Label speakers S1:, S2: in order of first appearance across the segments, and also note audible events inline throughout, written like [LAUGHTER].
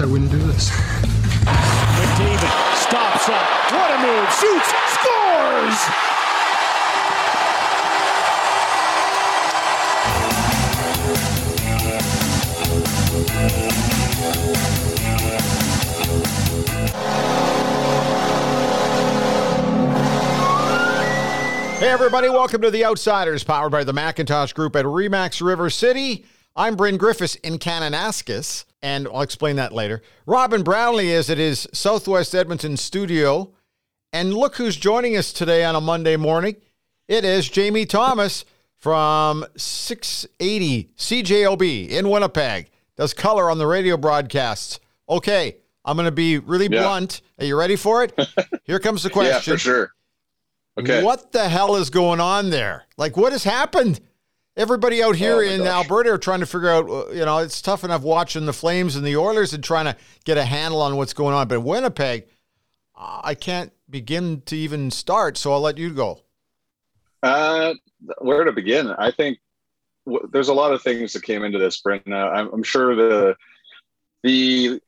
S1: I wouldn't do this.
S2: McDavid stops up. What a move. Shoots. Scores.
S3: Hey, everybody, welcome to The Outsiders, powered by the Macintosh Group at Remax River City. I'm Bryn Griffiths in Kananaskis, and I'll explain that later. Robin Brownlee is at his Southwest Edmonton studio. And look who's joining us today on a Monday morning. It is Jamie Thomas from 680 CJOB in Winnipeg. Does color on the radio broadcasts. Okay, I'm going to be really
S4: Yeah.
S3: blunt. Are you ready for it? [LAUGHS] Here comes the question.
S4: Yeah, for sure. Okay.
S3: What the hell is going on there? Like, what has happened? Everybody out here
S4: Oh,
S3: in
S4: gosh.
S3: Alberta are trying to figure out, uh, you know, it's tough enough watching the Flames and the Oilers and trying to get a handle on what's going on. But Winnipeg, I can't begin to even start. So I'll let you go.
S4: Uh, where to begin? I think w- there's a lot of things that came into this, Brent. Uh, I'm, I'm sure the the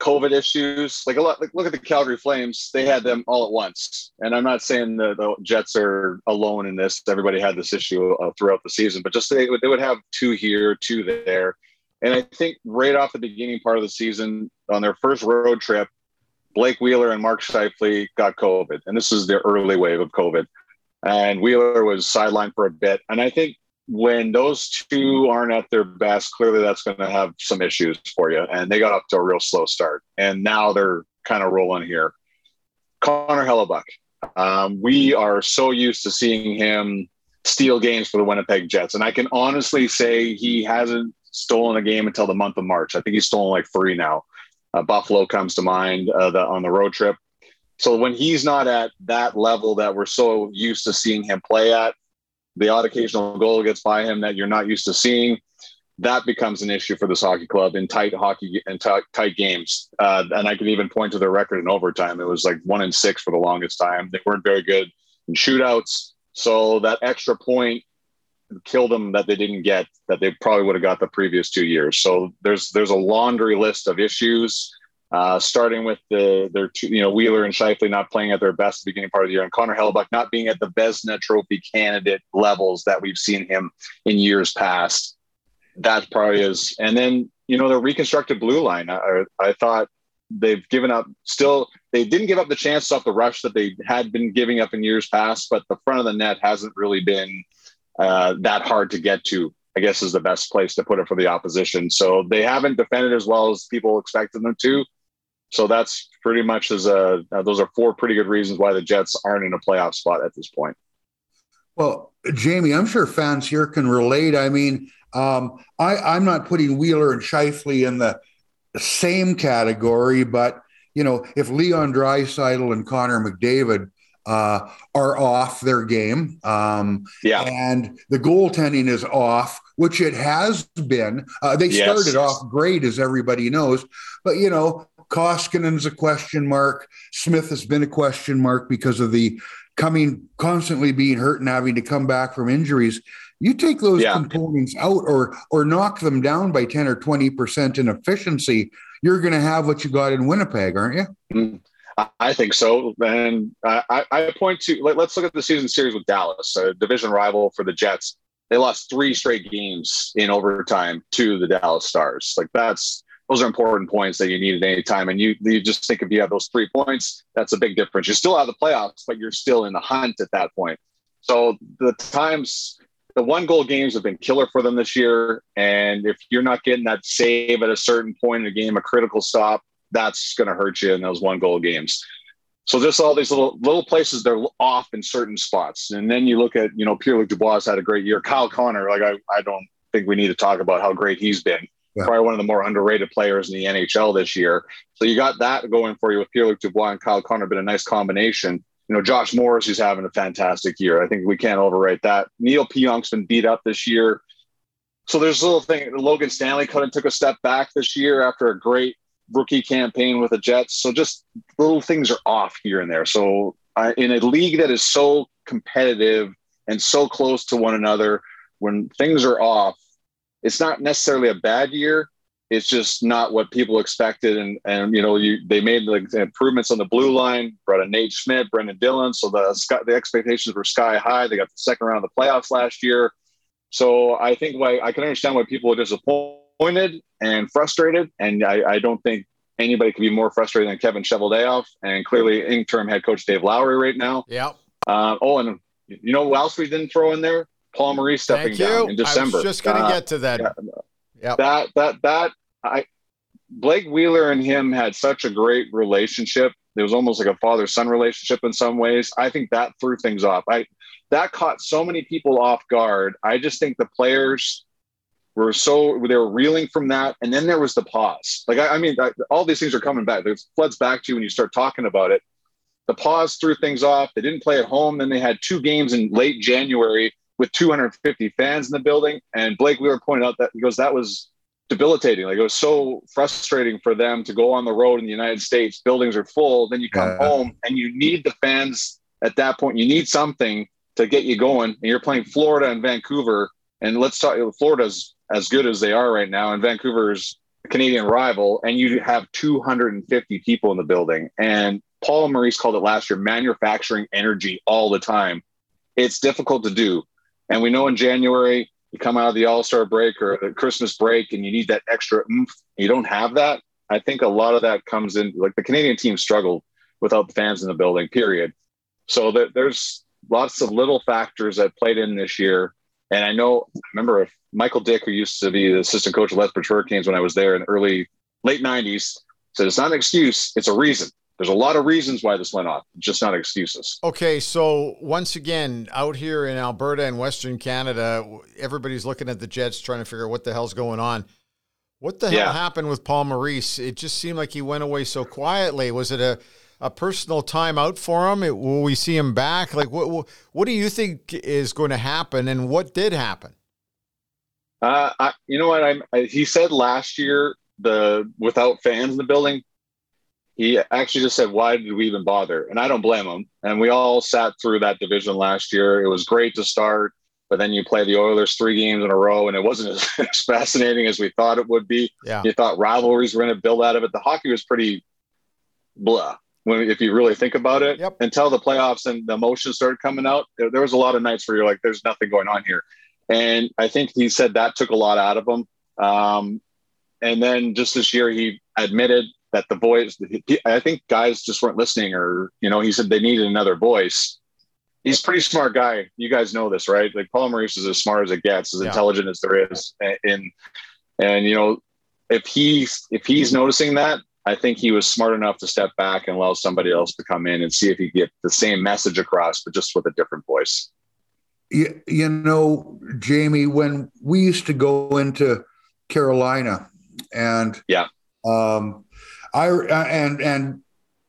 S4: COVID issues, like a lot, like look at the Calgary Flames. They had them all at once, and I'm not saying the, the Jets are alone in this. Everybody had this issue uh, throughout the season, but just they would they would have two here, two there, and I think right off the beginning part of the season on their first road trip, Blake Wheeler and Mark Scheifele got COVID, and this is the early wave of COVID and Wheeler was sidelined for a bit. And I think when those two aren't at their best, clearly that's going to have some issues for you. And they got up to a real slow start, and now they're kind of rolling here. Connor Hellebuyck, um, we are so used to seeing him steal games for the Winnipeg Jets, and I can honestly say he hasn't stolen a game until the month of March. I think he's stolen like three now. Uh, Buffalo comes to mind uh, the, on the road trip. So when he's not at that level that we're so used to seeing him play at, the odd occasional goal gets by him that you're not used to seeing. That becomes an issue for this hockey club in tight hockey and tight, tight games. Uh, and I can even point to their record in overtime. It was like one in six for the longest time. They weren't very good in shootouts. So that extra point killed them that they didn't get that they probably would have got the previous two years. So there's there's a laundry list of issues uh, starting with the their two, you know Wheeler and Scheifele not playing at their best the beginning part of the year, and Connor Hellebuyck not being at the Vezina Trophy candidate levels that we've seen him in years past. That probably is, and then you know the reconstructed blue line. I, I thought they've given up. Still, they didn't give up the chance off the rush that they had been giving up in years past, but the front of the net hasn't really been uh, that hard to get to. I guess is the best place to put it for the opposition. So they haven't defended as well as people expected them to. So that's pretty much as a uh, those are four pretty good reasons why the Jets aren't in a playoff spot at this point.
S5: Well, Jamie, I'm sure fans here can relate. I mean, um, I, I'm not putting Wheeler and Scheifele in the same category, but you know, if Leon Draisaitl and Connor McDavid uh, are off their game, um,
S4: Yeah.
S5: and the goaltending is off, which it has been. Uh, they
S4: Yes.
S5: started off great, as everybody knows, but you know, Koskinen's a question mark. Smith has been a question mark because of the coming constantly being hurt and having to come back from injuries. You take those
S4: Yeah.
S5: components out or or knock them down by 10 or 20% in efficiency, you're going to have what you got in Winnipeg, aren't you?
S4: Mm, I- think so. And I, I- I point to let, us look at the season series with Dallas, a division rival for the Jets. They lost three straight games in overtime to the Dallas Stars. Like that's those are important points that you need at any time. And you you just think if you have those three points, that's a big difference. You're still out of the playoffs, but you're still in the hunt at that point. So the times the one goal games have been killer for them this year. And if you're not getting that save at a certain point in a game, a critical stop, that's going to hurt you in those one goal games. So just all these little little places they're off in certain spots, and then you look at you know Pierre Luc Dubois had a great year. Kyle Connor, like I, I don't think we need to talk about how great he's been.
S5: Yeah.
S4: Probably one of the more underrated players in the NHL this year. So you got that going for you with Pierre Luc Dubois and Kyle Connor, been a nice combination. You know Josh Morrissey, who's having a fantastic year. I think we can't overrate that. Neal Pionk's been beat up this year. so there's a little thing. Logan Stanley kind of took a step back this year after a great rookie campaign with the Jets. So just little things are off here and there. So uh, in a league that is so competitive and so close to one another, when things are off, it's not necessarily a bad year. It's just not what people expected, and and you know you they made like improvements on the blue line, brought in Nate Schmidt, Brenden Dillon, so the the expectations were sky high. They got the second round of the playoffs last year, so I think why I can understand why people are disappointed and frustrated, and I, I don't think anybody could be more frustrated than Kevin Cheveldayoff and clearly interim head coach Dave Lowry right now.
S3: Yep.
S4: Uh, oh, and you know who else we didn't throw in there? Paul Maurice stepping down in December.
S3: I was just going to uh, get to that. Yeah,
S4: yep. That that that I Blake Wheeler and him had such a great relationship. It was almost like a father son relationship in some ways. I think that threw things off. I that caught so many people off guard. I just think the players were so they were reeling from that, and then there was the pause. Like I, I mean, I, all these things are coming back. It floods back to you when you start talking about it. The pause threw things off. They didn't play at home. Then they had two games in late January with 250 fans in the building. And Blake Wheeler pointed out that he goes, that was debilitating. Like it was so frustrating for them to go on the road in the United States. Buildings are full. Then you come home and you need the fans at that point. You need something to get you going. And you're playing Florida and Vancouver. And let's talk, Florida's as good as they are right now, and Vancouver's a Canadian rival, and you have 250 people in the building. And Paul Maurice called it last year manufacturing energy all the time. It's difficult to do. And we know in January, you come out of the All Star break or the Christmas break and you need that extra oomph. You don't have that. I think a lot of that comes in, like the Canadian team struggled without the fans in the building, period. So that there's lots of little factors that played in this year. And I know, I remember Michael Dick, who used to be the assistant coach of Lethbridge Hurricanes when I was there in the early, late 90s, said it's not an excuse, it's a reason. There's a lot of reasons why this went off, just not excuses.
S3: Okay, so once again, out here in Alberta and Western Canada, everybody's looking at the Jets trying to figure out what the hell's going on. What the yeah. hell happened with Paul Maurice? It just seemed like he went away so quietly. Was it a a personal timeout for him? Will we see him back? Like, what what do you think is going to happen, and what did happen?
S4: Uh, I, you know what? I'm. I, he said last year the without fans in the building, he actually just said, "Why did we even bother?" And I don't blame him. And we all sat through that division last year. It was great to start, but then you play the Oilers three games in a row, and it wasn't [LAUGHS] as, as fascinating as we thought it would be.
S3: Yeah.
S4: You thought rivalries were going to build out of it. The hockey was pretty blah when if you really think about it
S3: yep.
S4: until the playoffs and the emotions started coming out there, there, was a lot of nights where you're like there's nothing going on here and i think he said that took a lot out of him um, and then just this year he admitted that the voice i think guys just weren't listening or you know he said they needed another voice. He's a pretty smart guy. You guys know this right? Like paul maurice is as smart as it gets as yeah. intelligent as there is. And and you know if he's if he's noticing that I think he was smart enough to step back and allow somebody else to come in and see if he get the same message across, but just with a different voice.
S5: You, you know, Jamie, when we used to go into Carolina, and
S4: yeah,
S5: um, I uh, and and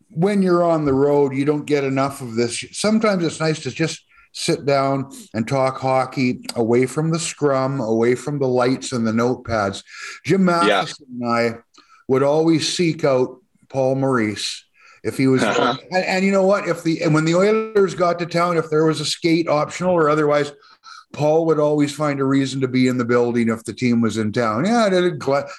S5: when you're on the road, you don't get enough of this. Sometimes it's nice to just sit down and talk hockey away from the scrum, away from the lights and the notepads. Jim Matheson yeah. and I would always seek out Paul Maurice if he was uh-huh. and, and, you know what if the and when the Oilers got to town if there was a skate optional or otherwise Paul would always find a reason to be in the building if the team was in town. Yeah,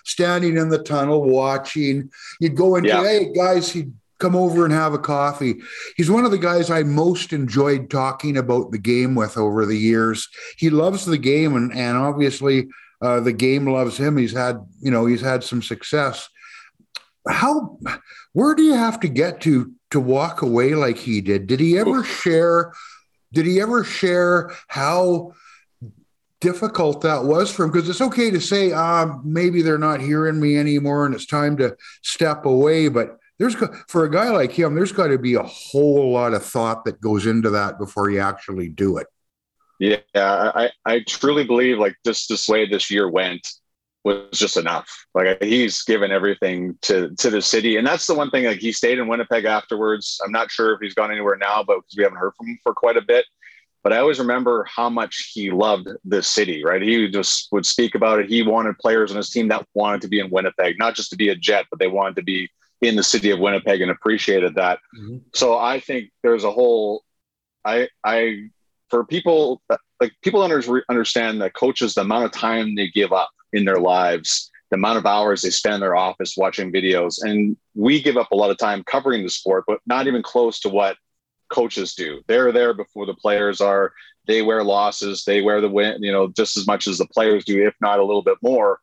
S5: standing in the tunnel watching. You'd go into, yeah. hey guys, he'd come over and have a coffee. He's one of the guys I most enjoyed talking about the game with over the years. He loves the game, and and obviously uh, the game loves him. He's had you know he's had some success how where do you have to get to to walk away like he did did he ever share did he ever share how difficult that was for him? Because it's okay to say um, maybe they're not hearing me anymore and it's time to step away but there's for a guy like him there's got to be a whole lot of thought that goes into that before you actually do it.
S4: Yeah i i truly believe like just this way this year went was just enough. Like he's given everything to to the city, and that's the one thing. Like he stayed in Winnipeg afterwards. I'm not sure if he's gone anywhere now, but because we haven't heard from him for quite a bit. but I always remember how much he loved this city, right? He just would speak about it. He wanted players on his team that wanted to be in Winnipeg, not just to be a Jet, but they wanted to be in the city of Winnipeg and appreciated that. Mm-hmm. So I think there's a whole, I, I, for people, like people under, understand that coaches, the amount of time they give up in their lives, the amount of hours they spend in their office watching videos. And we give up a lot of time covering the sport, but not even close to what coaches do. They're there before the players are. They wear losses. They wear the win, you know, just as much as the players do, if not a little bit more.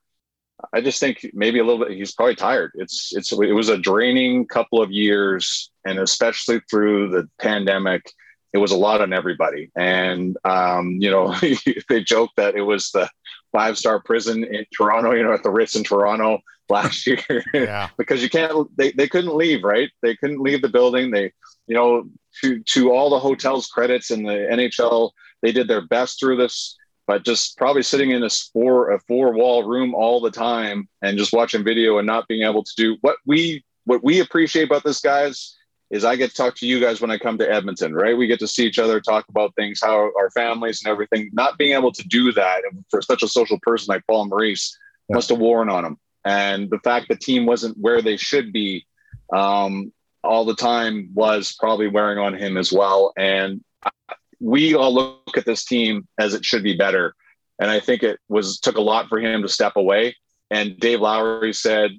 S4: I just think maybe a little bit. He's probably tired. It's it's it was a draining couple of years, and especially through the pandemic, it was a lot on everybody. And um, you know, [LAUGHS] they joke that it was the five star prison in Toronto, you know, at the Ritz in Toronto last year, [LAUGHS] yeah. because you can't. They they couldn't leave, right? They couldn't leave the building. They you know, to to all the hotels credits in the NHL, they did their best through this. But just probably sitting in a four a four wall room all the time and just watching video and not being able to do what we what we appreciate about this guys is I get to talk to you guys when I come to Edmonton, right? We get to see each other, talk about things, how our families and everything. Not being able to do that for such a social person like Paul Maurice yeah. must have worn on him. And the fact the team wasn't where they should be um, all the time was probably wearing on him as well. And we all look at this team as it should be better. And I think it was took a lot for him to step away. And Dave Lowry said,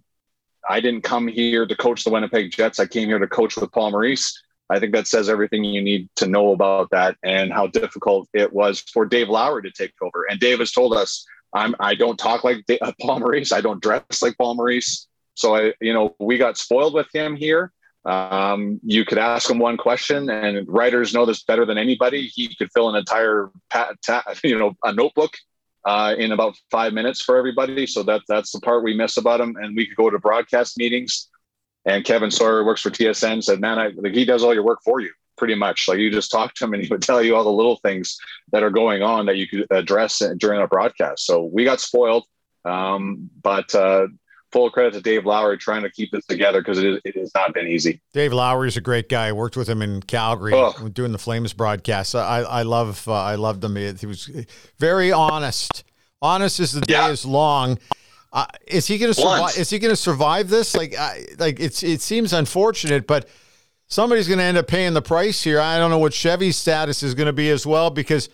S4: I didn't come here to coach the Winnipeg Jets. I came here to coach with Paul Maurice. I think that says everything you need to know about that and how difficult it was for Dave Lowry to take over. And Dave has told us, I'm, I don't talk like [LAUGHS] Paul Maurice. I don't dress like Paul Maurice. So I, you know, we got spoiled with him here. Um, you could ask him one question, and writers know this better than anybody. He could fill an entire, [LAUGHS] you know, a notebook uh, in about five minutes for everybody. So that that's the part we miss about him. And we could go to broadcast meetings, and Kevin Sawyer works for TSN. Said, "Man, I, like, he does all your work for you, pretty much. Like you just talk to him, and he would [LAUGHS] tell you all the little things that are going on that you could address during a broadcast." So we got spoiled. Um, but uh, full credit to Dave Lowry trying to keep this together because it, is, it has not been easy.
S3: Dave Lowry is a great guy. I worked with him in Calgary oh. doing the Flames broadcast. I, I love uh, I loved him. He was very honest. Honest as the day yeah. is long. Uh, is he going to survive? Is he going to survive this? Like, I, like it's it seems unfortunate, but somebody's going to end up paying the price here. I don't know what Chevy's status is going to be as well because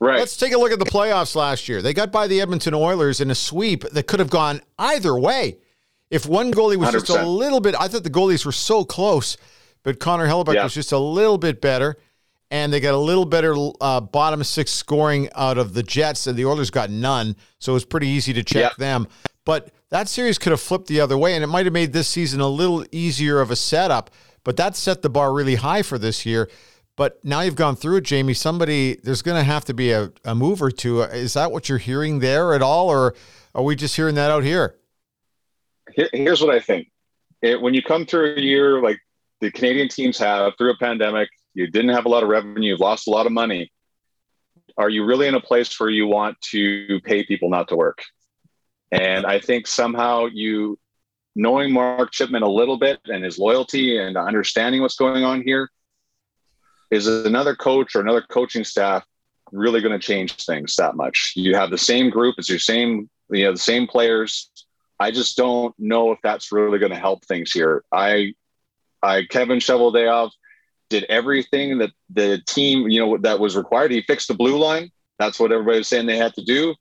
S4: Right.
S3: Let's take a look at the playoffs last year. They got by the Edmonton Oilers in a sweep that could have gone either way. If one goalie was 100%. just a little bit, I thought the goalies were so close, but Connor Hellebuyck yeah. was just a little bit better, and they got a little better uh, bottom six scoring out of the Jets, and the Oilers got none, so it was pretty easy to check yeah. them. But that series could have flipped the other way, and it might have made this season a little easier of a setup. But that set the bar really high for this year. But now you've gone through it, Jamie. Somebody, there's going to have to be a, a move or two. Is that what you're hearing there at all, or are we just hearing that out here?
S4: Here's what I think. It, when you come through a year like the Canadian teams have through a pandemic, you didn't have a lot of revenue, you've lost a lot of money. Are you really in a place where you want to pay people not to work? And I think somehow you, knowing Mark Chipman a little bit and his loyalty and understanding what's going on here, is another coach or another coaching staff really going to change things that much? You have the same group, it's your same, you know, the same players. I just don't know if that's really going to help things here. I, I, Kevin Cheveldayoff did everything that the team, you know, that was required. He fixed the blue line. That's what everybody was saying they had to do.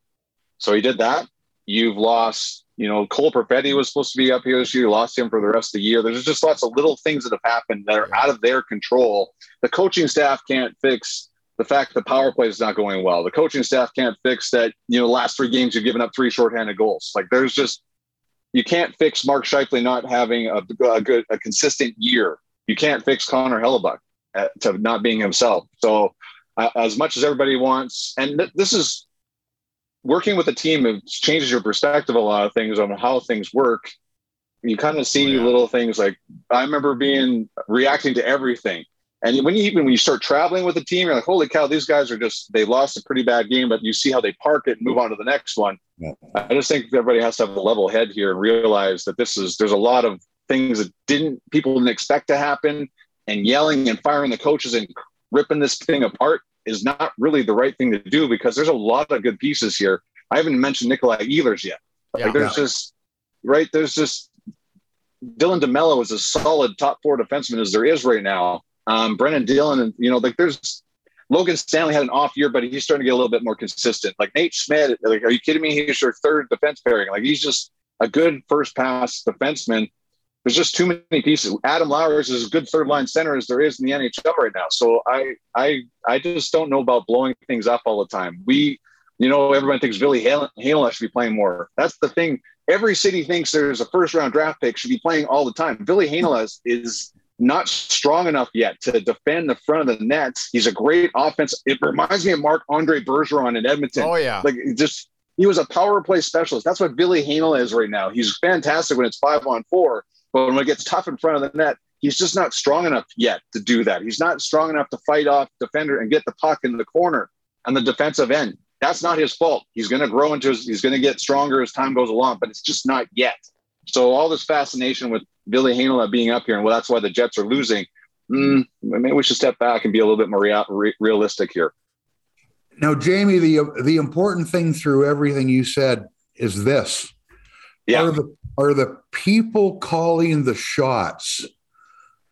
S4: So he did that. You've lost you know, Cole Perfetti was supposed to be up here this year. Lost him for the rest of the year. There's just lots of little things that have happened that are out of their control. The coaching staff can't fix the fact the power play is not going well. The coaching staff can't fix that. You know, last three games you've given up three shorthanded goals. Like there's just you can't fix Mark Scheifele not having a, a good a consistent year. You can't fix Connor Hellebuyck at, to not being himself. So uh, as much as everybody wants, and th- this is working with a team it changes your perspective a lot of things on how things work you kind of see oh, yeah. little things like i remember being reacting to everything and when you even when you start traveling with a team you're like holy cow these guys are just they lost a pretty bad game but you see how they park it and move on to the next one yeah. i just think everybody has to have a level head here and realize that this is there's a lot of things that didn't people didn't expect to happen and yelling and firing the coaches and ripping this thing apart is not really the right thing to do because there's a lot of good pieces here. I haven't mentioned Nikolai Ehlers yet. Like
S3: Yeah.
S4: there's just right. There's just Dylan DeMelo is a solid top four defenseman as there is right now. Um, Brenden Dillon, and you know, like there's Logan Stanley had an off year, but he's starting to get a little bit more consistent. Like Nate Schmidt, like, are you kidding me? He's your third defense pairing. Like he's just a good first pass defenseman. There's just too many pieces. Adam Lowry is as good third line center as there is in the NHL right now. So I I I just don't know about blowing things up all the time. We, you know, everyone thinks Ville Heinola should be playing more. That's the thing. Every city thinks there's a first round draft pick should be playing all the time. Ville Heinola is, is not strong enough yet to defend the front of the net. He's a great offense. It reminds me of Marc-André Bergeron in Edmonton.
S3: Oh yeah.
S4: Like just he was a power play specialist. That's what Ville Heinola is right now. He's fantastic when it's five on four, but when it gets tough in front of the net, he's just not strong enough yet to do that. He's not strong enough to fight off defender and get the puck in the corner on the defensive end. That's not his fault. He's going to grow into his, he's going to get stronger as time goes along, but it's just not yet. So all this fascination with Ville Heinola being up here, and well, that's why the Jets are losing. Mm, maybe we should step back and be a little bit more re- realistic here.
S5: Now, Jamie, the the important thing through everything you said is this:
S4: Yeah.
S5: are the are the people calling the shots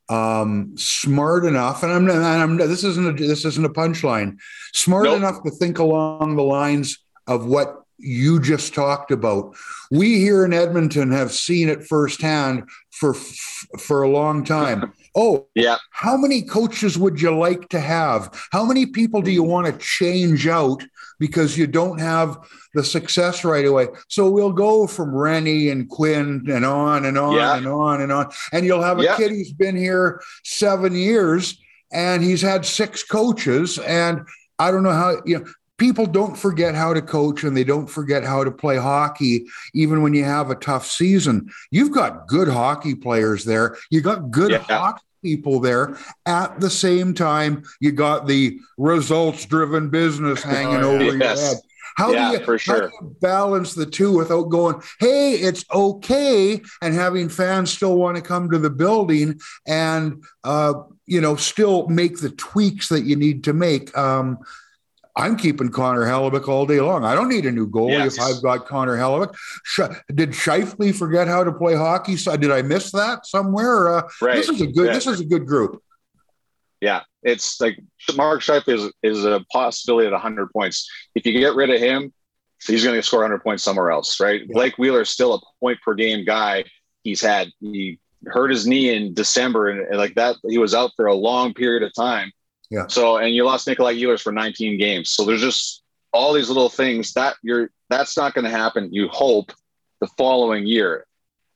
S5: um, smart enough? And I'm not. I'm, this isn't a, this isn't a punchline. Smart
S4: Nope.
S5: enough to think along the lines of what you just talked about. We here in Edmonton have seen it firsthand for for a long time. [LAUGHS] Oh,
S4: Yeah.
S5: how many coaches would you like to have? How many people do you want to change out because you don't have the success right away? So we'll go from Renney and Quinn and on and on
S4: Yeah.
S5: and on and on. And you'll have a
S4: Yeah.
S5: kid who's been here seven years and he's had six coaches. And I don't know how, you know, people don't forget how to coach and they don't forget how to play hockey, even when you have a tough season. You've got good hockey players there. You got good
S4: Yeah.
S5: hockey people there. At the same time, you got the results driven business [LAUGHS] hanging
S3: Oh,
S5: over
S3: yeah.
S5: your head. How
S4: Yeah,
S5: do you
S4: for
S5: how do you balance the two without going, hey, it's okay, and having fans still want to come to the building and uh, you know still make the tweaks that you need to make? Um, I'm keeping Connor Hellebuyck all day long. I don't need a new goalie
S4: Yes.
S5: if I've got Connor Hellebuyck. Did Scheifele forget how to play hockey? So did I miss that somewhere? Uh,
S4: Right.
S5: This is a good.
S4: Yeah.
S5: This is a good group.
S4: Yeah, it's like Mark Scheifele is, is a possibility at 100 points. If you get rid of him, he's going to score 100 points somewhere else, right?
S5: Yeah.
S4: Blake Wheeler is still a point per game guy. He's had he hurt his knee in December and, and like that. He was out for a long period of time.
S5: Yeah.
S4: So and you lost Nikolai Ehlers for 19 games. So there's just all these little things that you're that's not going to happen. You hope the following year.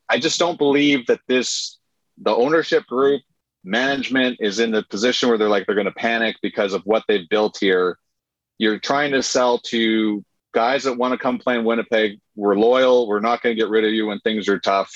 S4: I just don't believe that this the ownership group management is in the position where they're like they're going to panic because of what they've built here. You're trying to sell to guys that want to come play in Winnipeg. We're loyal. We're not going to get rid of you when things are tough.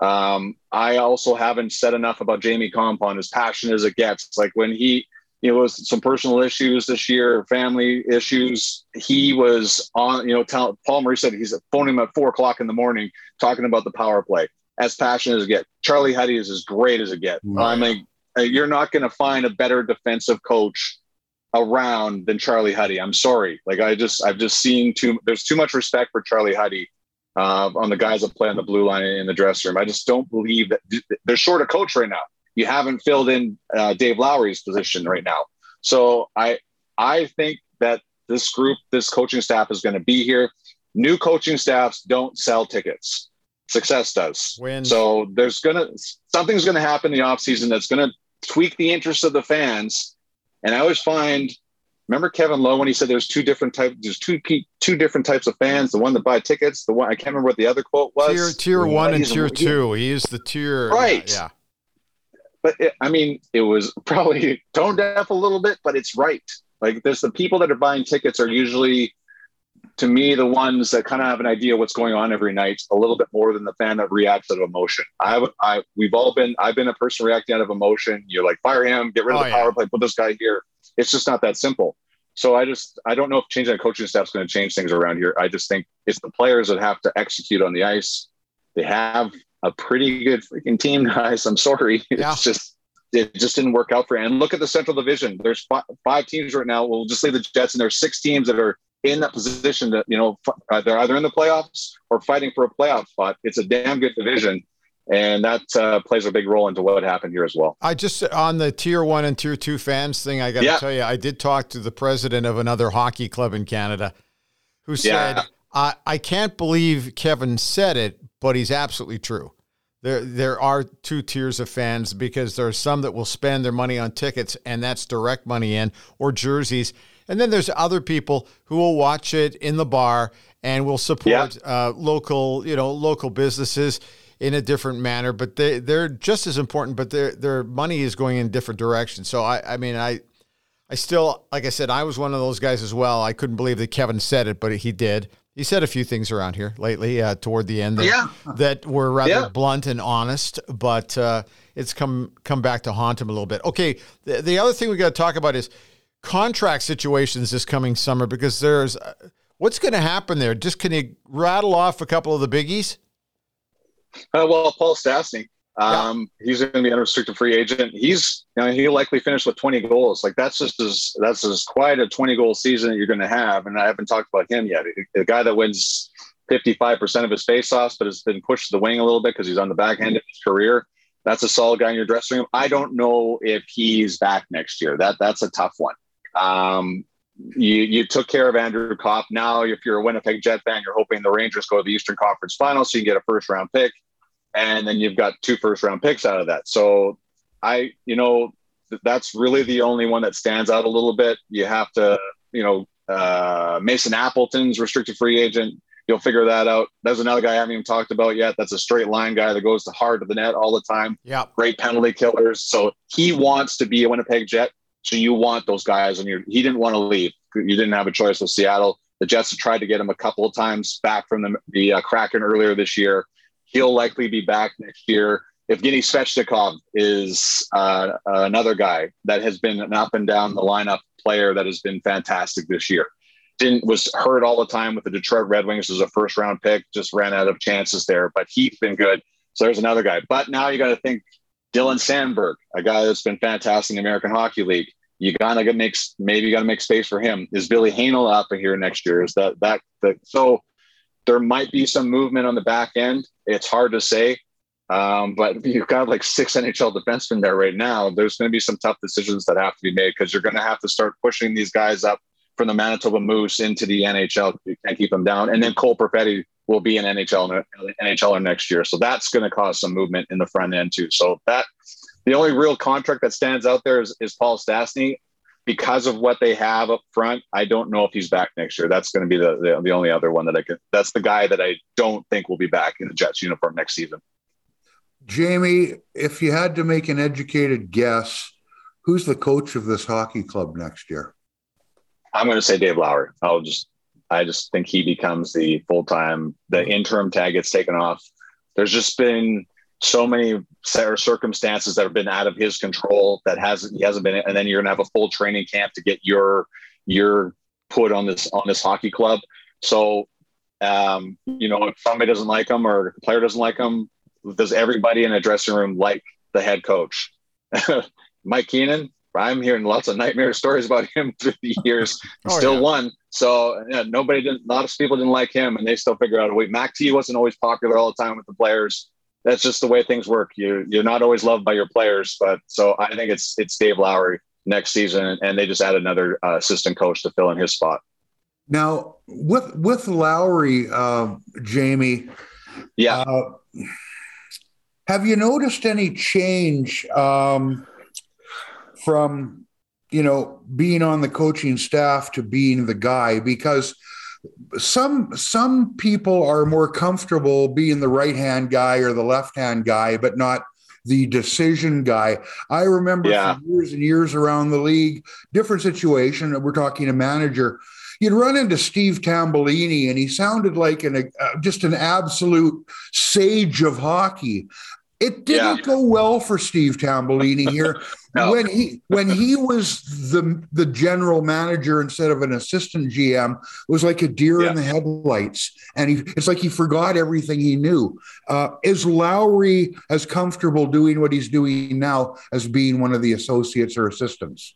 S4: Um, I also haven't said enough about Jamie Kompon, as passionate as it gets. Like when he, you know, was some personal issues this year, family issues. He was on, you know, tell, Paul Murray said he's phoning him at four o'clock in the morning talking about the power play. As passionate as it gets. Charlie Huddy is as great as it gets. I mean, uh, you're not going to find a better defensive coach around than Charlie Huddy. I'm sorry. Like I just, I've just seen too. There's too much respect for Charlie Huddy uh, on the guys that play on the blue line in the dressing room. I just don't believe that they're short a coach right now. You haven't filled in uh, Dave Lowry's position right now. So I, I think that this group, this coaching staff is going to be here. New coaching staffs don't sell tickets. Success does.
S3: Wins.
S4: So there's gonna something's gonna happen in the offseason that's gonna tweak the interest of the fans. And I always find remember Kevin Lowe when he said there's two different types there's two two different types of fans, the one that buy tickets, the one I can't remember what the other quote was.
S3: Tier tier one and tier two. He is the tier.
S4: Right.
S3: Yeah.
S4: But it, I mean, it was [LAUGHS] probably tone deaf a little bit, but it's right. Like there's the people that are buying tickets are usually, to me, the ones that kind of have an idea what's going on every night a little bit more than the fan that reacts out of emotion. I, I, we've all been, I've been a person reacting out of emotion. You're like, fire him, get rid of
S3: Oh,
S4: the
S3: yeah.
S4: power play, put this guy here. It's just not that simple. So I just, I don't know if changing the coaching staff is going to change things around here. I just think it's the players that have to execute on the ice. They have a pretty good freaking team, [LAUGHS] guys. I'm sorry. It's
S3: Yeah.
S4: just, it just didn't work out for him. And look at the Central Division. There's five, five teams right now. We'll just leave the Jets, and there's six teams that are in that position that you know uh, they're either in the playoffs or fighting for a playoff spot. It's a damn good division, and that uh, plays a big role into what happened here as well.
S3: I just on the tier one and tier two fans thing. I got to yeah. tell you, I did talk to the president of another hockey club in Canada, who said, yeah. I, "I can't believe Kevin said it, but he's absolutely true." There, there are two tiers of fans because there are some that will spend their money on tickets, and that's direct money in or jerseys, and then there's other people who will watch it in the bar and will support yeah. uh, local, you know, local businesses in a different manner. But they they're just as important, but their their money is going in different directions. So I I mean I. I still, like I said, I was one of those guys as well. I couldn't believe that Kevin said it, but he did. He said a few things around here lately, uh, toward the end, that,
S4: yeah.
S3: that were rather yeah. blunt and honest. But uh, it's come come back to haunt him a little bit. Okay, the, the other thing we got to talk about is contract situations this coming summer because there's uh, what's going to happen there. Just can you rattle off a couple of the biggies?
S4: Uh, well, Paul Stastny, um, yeah. he's going to be an unrestricted free agent. He's you know, he'll likely finish with 20 goals. Like that's just as that's as quite a 20 goal season that you're going to have. And I haven't talked about him yet. The guy that wins 55% of his faceoffs, but has been pushed to the wing a little bit because he's on the back end of his career. That's a solid guy in your dressing room. I don't know if he's back next year. That that's a tough one. Um, you, you took care of Andrew Copp. Now, if you're a Winnipeg Jet fan, you're hoping the Rangers go to the Eastern Conference Finals so you can get a first round pick. And then you've got two first round picks out of that. So I, you know, that's really the only one that stands out a little bit. You have to, you know, uh, Mason Appleton's restricted free agent. You'll figure that out. There's another guy I haven't even talked about yet. That's a straight line guy that goes to hard to the net all the time.
S3: Yeah.
S4: Great penalty killers. So he wants to be a Winnipeg Jet. So you want those guys, and you he didn't want to leave. You didn't have a choice with Seattle. The Jets have tried to get him a couple of times back from the, the uh, Kraken earlier this year. He'll likely be back next year. Evgeny Svechnikov is uh, another guy that has been an up and down the lineup player that has been fantastic this year. Didn't was hurt all the time with the Detroit Red Wings as a first round pick. Just ran out of chances there, but he's been good. So there's another guy. But now you got to think Dylan Samberg, a guy that's been fantastic in the American Hockey League. You gotta make maybe you gotta make space for him. Is Ville Heinola up here next year? Is that that that so? There might be some movement on the back end. It's hard to say, um, but you've got like six NHL defensemen there right now. There's going to be some tough decisions that have to be made because you're going to have to start pushing these guys up from the Manitoba Moose into the NHL. You can't keep them down. And then Cole Perfetti will be an NHL NHLer next year. So that's going to cause some movement in the front end too. So that the only real contract that stands out there is, is Paul Stastny. Because of what they have up front, I don't know if he's back next year. That's going to be the, the, the only other one that I could. That's the guy that I don't think will be back in the Jets uniform next season.
S5: Jamie, if you had to make an educated guess, who's the coach of this hockey club next year?
S4: I'm going to say Dave Lowry. I'll just I just think he becomes the full time. The interim tag gets taken off. There's just been so many circumstances that have been out of his control that hasn't he hasn't been. And then you're gonna have a full training camp to get your your put on this on this hockey club. So um, you know, if somebody doesn't like him or the player doesn't like him, does everybody in a dressing room like the head coach? [LAUGHS] Mike Keenan, I'm hearing lots of nightmare stories about him [LAUGHS] through the years. Oh, still yeah. won. So yeah, nobody didn't. A lot of people didn't like him, and they still figured out a way. Mac T wasn't always popular all the time with the players. That's just the way things work. You you're not always loved by your players, but so I think it's it's Dave Lowry next season, and they just add another uh, assistant coach to fill in his spot.
S5: Now with with Lowry, uh, Jamie,
S4: yeah. Uh,
S5: have you noticed any change? Um, from you know being on the coaching staff to being the guy because some some people are more comfortable being the right hand guy or the left hand guy but not the decision guy. I remember yeah. for years and years around the league different situation we're talking a manager. You'd run into steve tambellini and he sounded like an uh, just an absolute sage of hockey It didn't yeah. go well for Steve Tambellini here [LAUGHS] no. when he when he was the the general manager instead of an assistant GM. It was like a deer yeah. in the headlights, and he it's like he forgot everything he knew. Uh, is Lowry as comfortable doing what he's doing now as being one of the associates or assistants?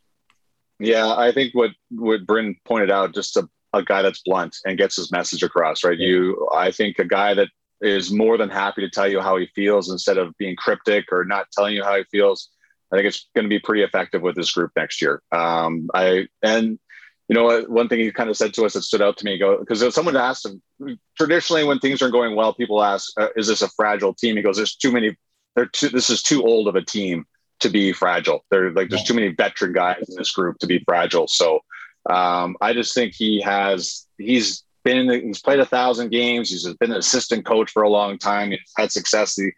S4: Yeah, I think what what Bryn pointed out, just a, a guy that's blunt and gets his message across, right? You, I think a guy that is more than happy to tell you how he feels instead of being cryptic or not telling you how he feels. I think it's going to be pretty effective with this group next year. Um, I and you know one thing he kind of said to us that stood out to me go because someone asked him traditionally when things are going well, people ask, uh, "Is this a fragile team?" He goes, "There's too many. They're too, this is too old of a team to be fragile. There like there's too many veteran guys in this group to be fragile." So um, I just think he has he's been he's played a thousand games. He's been an assistant coach for a long time. He's had success the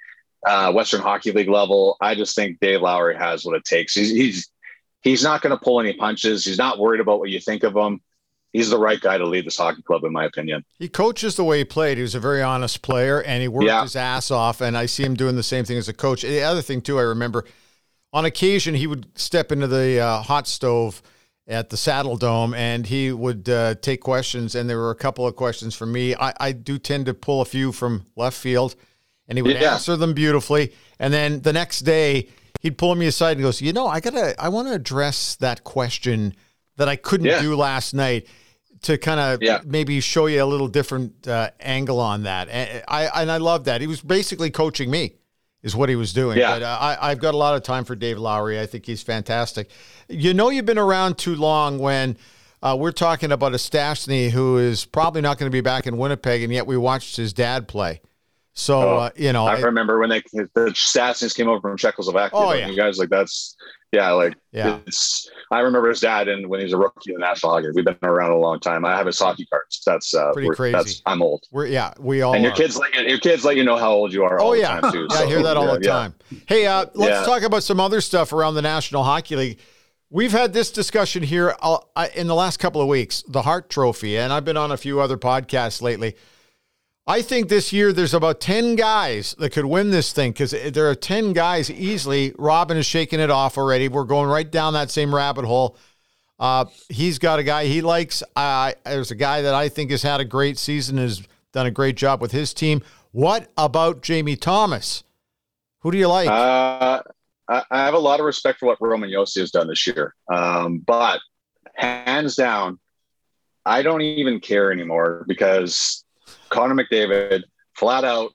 S4: uh, Western Hockey League level. I just think Dave Lowry has what it takes. He's he's he's not going to pull any punches. He's not worried about what you think of him. He's the right guy to lead this hockey club, in my opinion.
S3: He coaches the way he played. He was a very honest player, and he worked yeah. his ass off. And I see him doing the same thing as a coach. The other thing too, I remember on occasion he would step into the uh, hot stove at the Saddledome, and he would uh, take questions. And there were a couple of questions for me. I, I, do tend to pull a few from left field, and he would yeah. answer them beautifully. And then the next day, he'd pull me aside and goes, "You know, I gotta, I want to address that question that I couldn't yeah. do last night." To kind of yeah. maybe show you a little different uh, angle on that, and I and I love that he was basically coaching me is what he was doing. Yeah. But uh, I, I've got a lot of time for Dave Lowry. I think he's fantastic. You know, you've been around too long when uh, we're talking about a Stastny who is probably not going to be back in Winnipeg, and yet we watched his dad play. So oh, uh, you know,
S4: I, I remember when they the Stastnys came over from Czechoslovakia. Oh yeah, you guys like that's yeah, like yeah. It's, I remember his dad, and when he was a rookie in the National Hockey, we've been around a long time. I have his hockey cards. That's uh,
S3: pretty crazy.
S4: That's, I'm old.
S3: We're yeah, we all.
S4: And your are. kids like your kids let you know how old you are.
S3: Oh yeah, too, [LAUGHS] yeah, so, I hear that all yeah, the time. Yeah. Hey, uh, let's talk about some other stuff around the National Hockey League. We've had this discussion here uh, in the last couple of weeks, the Hart Trophy, and I've been on a few other podcasts lately. I think this year there's about 10 guys that could win this thing because there are 10 guys easily. Robin is shaking it off already. We're going right down that same rabbit hole. Uh, he's got a guy he likes. Uh, there's a guy that I think has had a great season, has done a great job with his team. What about Jamie Thomas? Who do you like?
S4: Uh, I have a lot of respect for what Roman Josi has done this year. Um, but hands down, I don't even care anymore because Connor McDavid, flat out,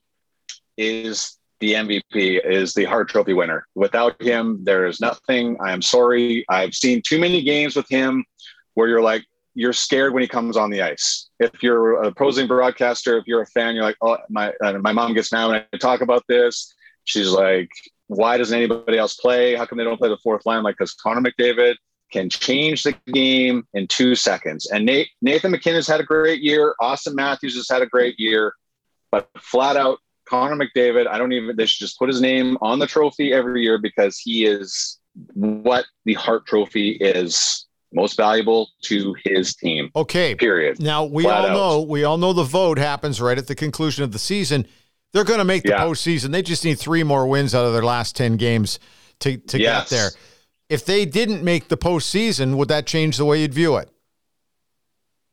S4: is the MVP, is the Hart Trophy winner. Without him, there is nothing. I am sorry. I've seen too many games with him where you're like, you're scared when he comes on the ice. If you're a opposing broadcaster, if you're a fan, you're like, oh, my uh, my mom gets mad when I talk about this. She's like, why doesn't anybody else play? How come they don't play the fourth line? Like, because Connor McDavid can change the game in two seconds. And Nate, Nathan MacKinnon's had a great year. Auston Matthews has had a great year, but flat out, Connor McDavid, I don't even, they should just put his name on the trophy every year because he is what the Hart Trophy is most valuable to his team.
S3: Okay.
S4: Period.
S3: Now we Flat all out. know we all know the vote happens right at the conclusion of the season. They're going to make the yeah. postseason. They just need three more wins out of their last ten games to to yes. get there if they didn't make the postseason, would that change the way you'd view it?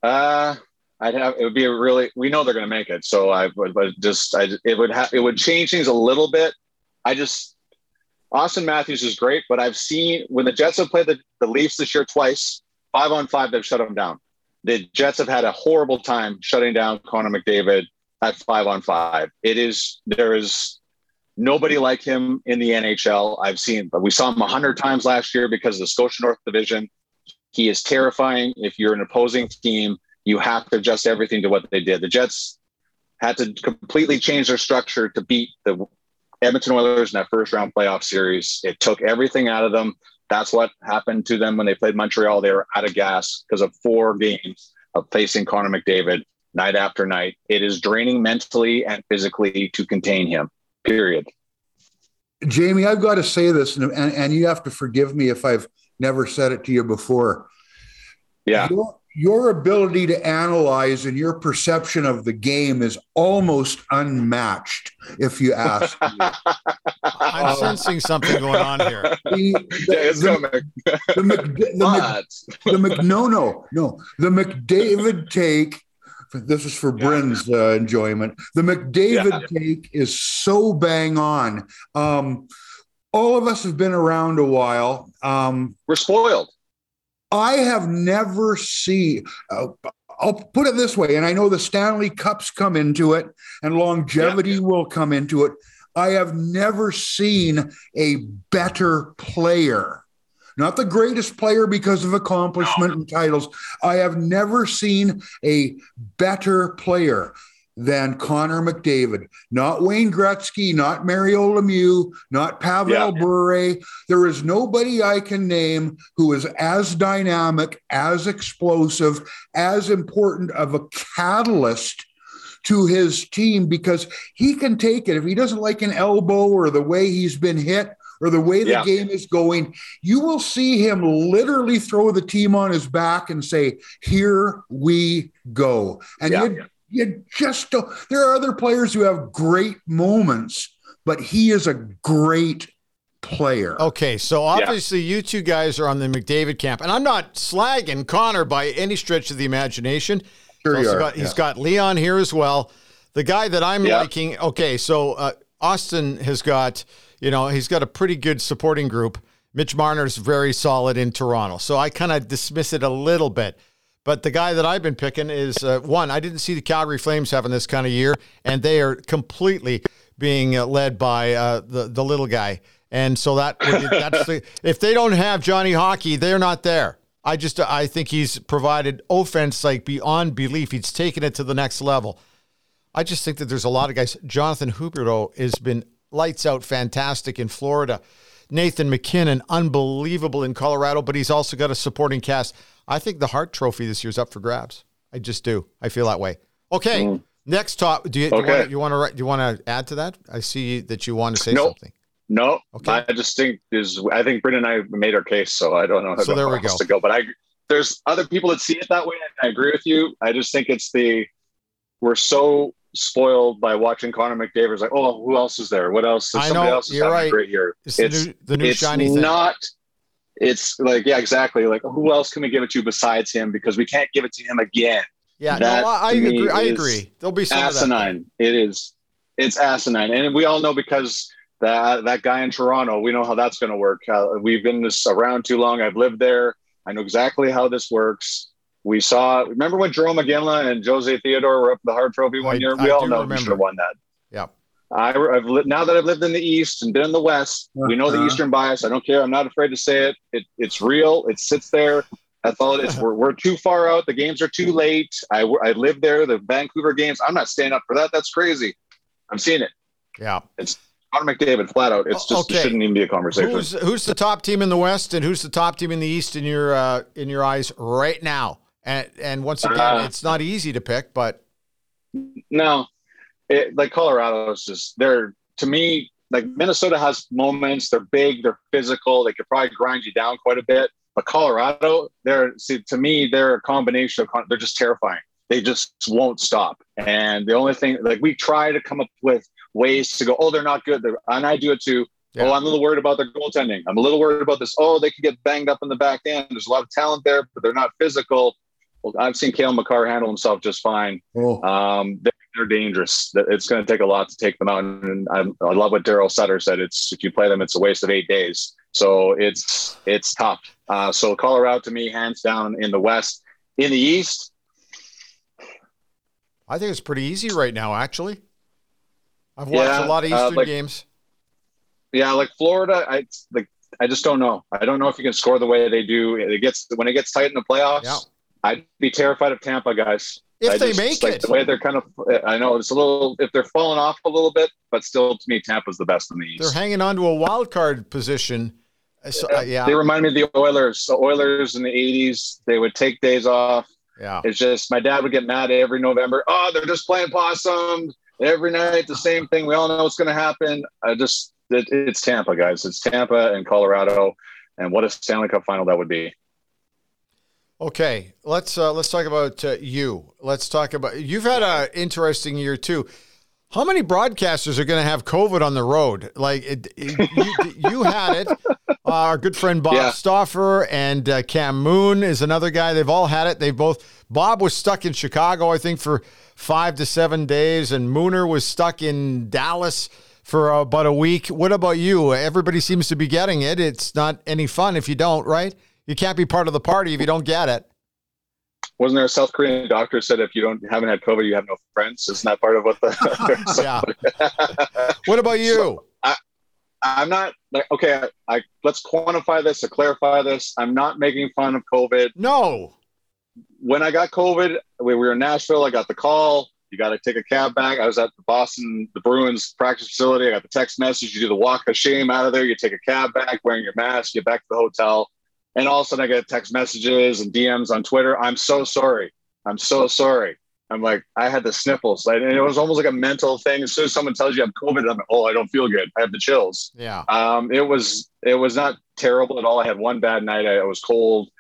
S4: Uh, I'd have it would be a really. We know they're going to make it, so I would but just I it would have it would change things a little bit. I just Auston Matthews is great, but I've seen when the Jets have played the, the Leafs this year twice, five on five, they've shut them down. The Jets have had a horrible time shutting down Connor McDavid at five on five. It is there is Nobody like him in the NHL. I've seen, but we saw him a hundred times last year because of the Scotia North Division. He is terrifying. If you're an opposing team, you have to adjust everything to what they did. The Jets had to completely change their structure to beat the Edmonton Oilers in that first round playoff series. It took everything out of them. That's what happened to them when they played Montreal. They were out of gas because of four games of facing Connor McDavid night after night. It is draining mentally and physically to contain him period.
S5: Jamie, I've got to say this, and, and, and, you have to forgive me if I've never said it to you before.
S4: Yeah.
S5: Your, your ability to analyze and your perception of the game is almost unmatched, if you ask me. [LAUGHS]
S3: I'm sensing something going on here.
S5: The,
S4: Yeah, it's
S5: the,
S4: coming.
S5: the, Mc, the, Mc, [LAUGHS]
S4: But
S5: the Mc, no, no, no. The McDavid take. This is for Bryn's uh, enjoyment. The McDavid take is so bang on. Um, all of us have been around a while. Um,
S4: we're spoiled.
S5: I have never seen. Uh, I'll put it this way, and I know the Stanley Cups come into it, and longevity will come into it. I have never seen a better player, not the greatest player because of accomplishment and titles. I have never seen a better player than Connor McDavid, not Wayne Gretzky, not Mario Lemieux, not Pavel
S4: Yeah.
S5: Bure. There is nobody I can name who is as dynamic, as explosive, as important of a catalyst to his team because he can take it. If he doesn't like an elbow or the way he's been hit or the way the
S4: Yeah.
S5: game is going, you will see him literally throw the team on his back and say, Here we go. And
S4: Yeah.
S5: you, you just don't. There are other players who have great moments, but he is a great player.
S3: Okay, so obviously you two guys are on the McDavid camp, and I'm not slagging Connor by any stretch of the imagination.
S5: Sure
S3: He's
S5: you are,
S3: got, he's
S5: yeah.
S3: got Leon here as well. The guy that I'm
S4: Yeah.
S3: liking. Okay, so uh, Auston has got, you know, he's got a pretty good supporting group. Mitch Marner's very solid in Toronto, so I kind of dismiss it a little bit. But the guy that I've been picking is uh, one. I didn't see the Calgary Flames having this kind of year, and they are completely being uh, led by uh, the the little guy. And so that that's the, if they don't have Johnny Hockey, they're not there. I just I think he's provided offense like beyond belief. He's taken it to the next level. I just think that there's a lot of guys. Jonathan Huberdeau has been lights out, fantastic in Florida. Nathan MacKinnon, unbelievable in Colorado, but he's also got a supporting cast. I think the Hart Trophy this year's up for grabs. I just do. I feel that way. Okay, hmm. next top. Do you,
S4: Okay.
S3: do you want to? Do you want to add to that? I see that you want to say
S4: Nope.
S3: something.
S4: No,
S3: Okay.
S4: I just think is I think Brendan and I made our case, so I don't know how
S3: So there we go.
S4: to go. But I there's other people that see it that way, and I agree with you. I just think it's the we're so spoiled by watching Connor McDavid. It's like, oh, who else is there? What else?
S3: I
S4: Somebody
S3: know,
S4: else is having a
S3: right.
S4: great year.
S3: It's, the new, the new
S4: it's
S3: shiny thing.
S4: not. It's like yeah, exactly. Like who else can we give it to besides him? Because we can't give it to him again.
S3: yeah,
S4: that
S3: no, I, I agree. I agree. There'll be some
S4: asinine. It is. It's asinine, and we all know because that that guy in Toronto. We know how that's going to work. Uh, we've been this around too long. I've lived there. I know exactly how this works. We saw. Remember when Jarome Iginla and Jose Theodore were up the Hart Trophy one
S3: I-
S4: year? We
S3: I
S4: all know
S3: remember.
S4: should have won that.
S3: Yeah.
S4: I, I've li- now that I've lived in the East and been in the West, we know the
S5: Uh-huh.
S4: Eastern bias. I don't care. I'm not afraid to say it. it it's real. It sits there. That's all it is. We're, we're too far out. The games are too late. I, I live there. The Vancouver games. I'm not staying up for that. That's crazy. I'm seeing it.
S3: Yeah.
S4: It's Connor McDavid, flat out. It's just
S3: okay.
S4: it shouldn't even be a conversation.
S3: Who's who's the top team in the West and who's the top team in the East in your uh, in your eyes right now? And and once again,
S4: Uh,
S3: it's not easy to pick, but
S4: No, it, like Colorado is just they're to me like Minnesota has moments. They're big, they're physical. They could probably grind you down quite a bit. But Colorado, they're see to me they're a combination of they're just terrifying. They just won't stop. And the only thing like we try to come up with ways to go. Oh, they're not good. They're, and I do it too.
S3: Yeah.
S4: Oh, I'm a little worried about their goaltending. I'm a little worried about this. Oh, they could get banged up in the back end. There's a lot of talent there, but they're not physical. Well, I've seen Cale Makar handle himself just fine
S5: Oh,
S4: um, they're, they're dangerous. It's going to take a lot to take them out. And I, I love what Daryl Sutter said. It's if you play them, it's a waste of eight days. So it's it's tough. Uh, so Colorado to me, hands down in the West. In the East,
S3: I think it's pretty easy right now. Actually, I've watched
S4: Yeah,
S3: a lot of
S4: uh,
S3: Eastern
S4: like-
S3: games.
S4: yeah, like Florida, I like. I just don't know. I don't know if you can score the way they do. It gets when it gets tight in the playoffs.
S3: Yeah.
S4: I'd be terrified of Tampa guys.
S3: If
S4: I
S3: they
S4: just-
S3: make
S4: like
S3: it,
S4: the way they're kind of. I know it's a little. If they're falling off a little bit, but still, to me, Tampa's the best in the East.
S3: they're hanging on to a wild card position. So, uh, yeah,
S4: They remind me of the Oilers. The Oilers in the 80s, they would take days off.
S3: yeah.
S4: It's just my dad would get mad every November. Oh, they're just playing possum every night, the same thing. We all know what's going to happen. I just, it, it's Tampa, guys. It's Tampa and Colorado. And what a Stanley Cup final that would be.
S3: Okay, let's uh, let's talk about uh, you. Let's talk about you've had an interesting year too. How many broadcasters are going to have COVID on the road? Like it, it, you, you, had it. Uh, [LAUGHS] our good friend Bob yeah. Stauffer and uh, Cam Moon is another guy. They've all had it. They both. Bob was stuck in Chicago, I think, for five to seven days, and Mooner was stuck in Dallas for about a week. What about you? Everybody seems to be getting it. It's not any fun if you don't, right? You can't be part of the party if you don't get it
S4: wasn't there a South Korean doctor said if you don't haven't had COVID, you have no friends? Isn't that part of what the? [LAUGHS]
S3: yeah. what about you? So
S4: I, I'm not like okay. I, I let's quantify this to clarify this. I'm not making fun of COVID.
S3: No.
S4: When I got COVID, we were in Nashville. I got the call. You got to take a cab back. I was at the Boston, the Bruins practice facility. I got the text message. You do the walk of shame out of there. You take a cab back, wearing your mask. Get back to the hotel and all of a sudden I get text messages and DMs on Twitter. I'm so sorry. I'm so sorry. I'm like, I had the sniffles. Like, and it was almost like a mental thing. As soon as someone tells you I'm COVID, I'm like, oh, I don't feel good. I have the chills.
S3: Yeah.
S4: Um, it was it was not terrible at all. I had one bad night. I, I was cold.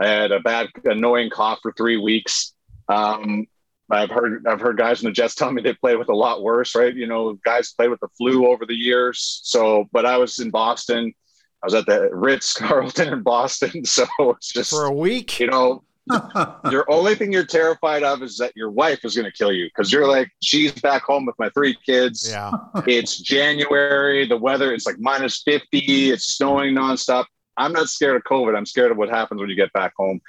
S4: I had a bad, annoying cough for three weeks. Um, I've heard I've heard guys in the Jets tell me they played with a lot worse, right? You know, guys played with the flu over the years. So, but I was in Boston. I was at the Ritz [LAUGHS] Carlton in Boston. [LAUGHS] So it's just
S3: for a week.
S4: You know, [LAUGHS] your only thing you're terrified of is that your wife is going to kill you because you're like, she's back home with my three kids.
S3: Yeah.
S4: It's January. The weather, it's like minus 50. It's snowing nonstop. I'm not scared of COVID. I'm scared of what happens when you get back home.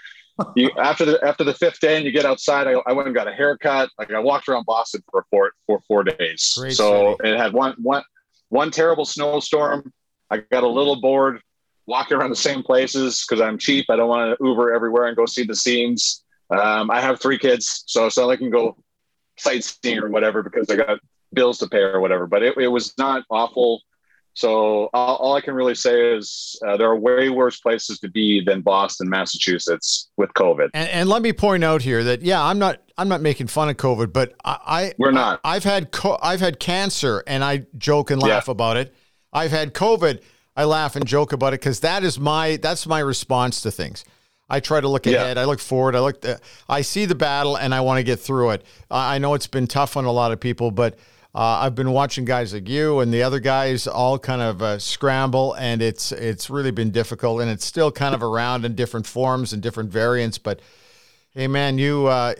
S4: You, after the after the fifth day and you get outside, I, I went and got a haircut. Like I walked around Boston for four for four days. Great so city. it had one one one terrible snowstorm I got a little bored walking around the same places because I'm cheap. I don't want to Uber everywhere and go see the scenes. Um, I have three kids, so like I can go sightseeing or whatever because I got bills to pay or whatever. But it, it was not awful. So all, all I can really say is uh, there are way worse places to be than Boston, Massachusetts, with COVID.
S3: And, and, let me point out here that yeah, I'm not I'm not making fun of COVID, but I, I
S4: we're not.
S3: I, have had co- I've had cancer, and I joke and laugh yeah. about it. I've had COVID. I laugh and joke about it because that is my that's my response to things. I try to look ahead. Yeah. I look forward. I look. I see the battle and I want to get through it. I know it's been tough on a lot of people, but uh, I've been watching guys like you and the other guys all kind of uh, scramble, and it's it's really been difficult, and it's still kind of around in different forms and different variants. But hey, man, you uh,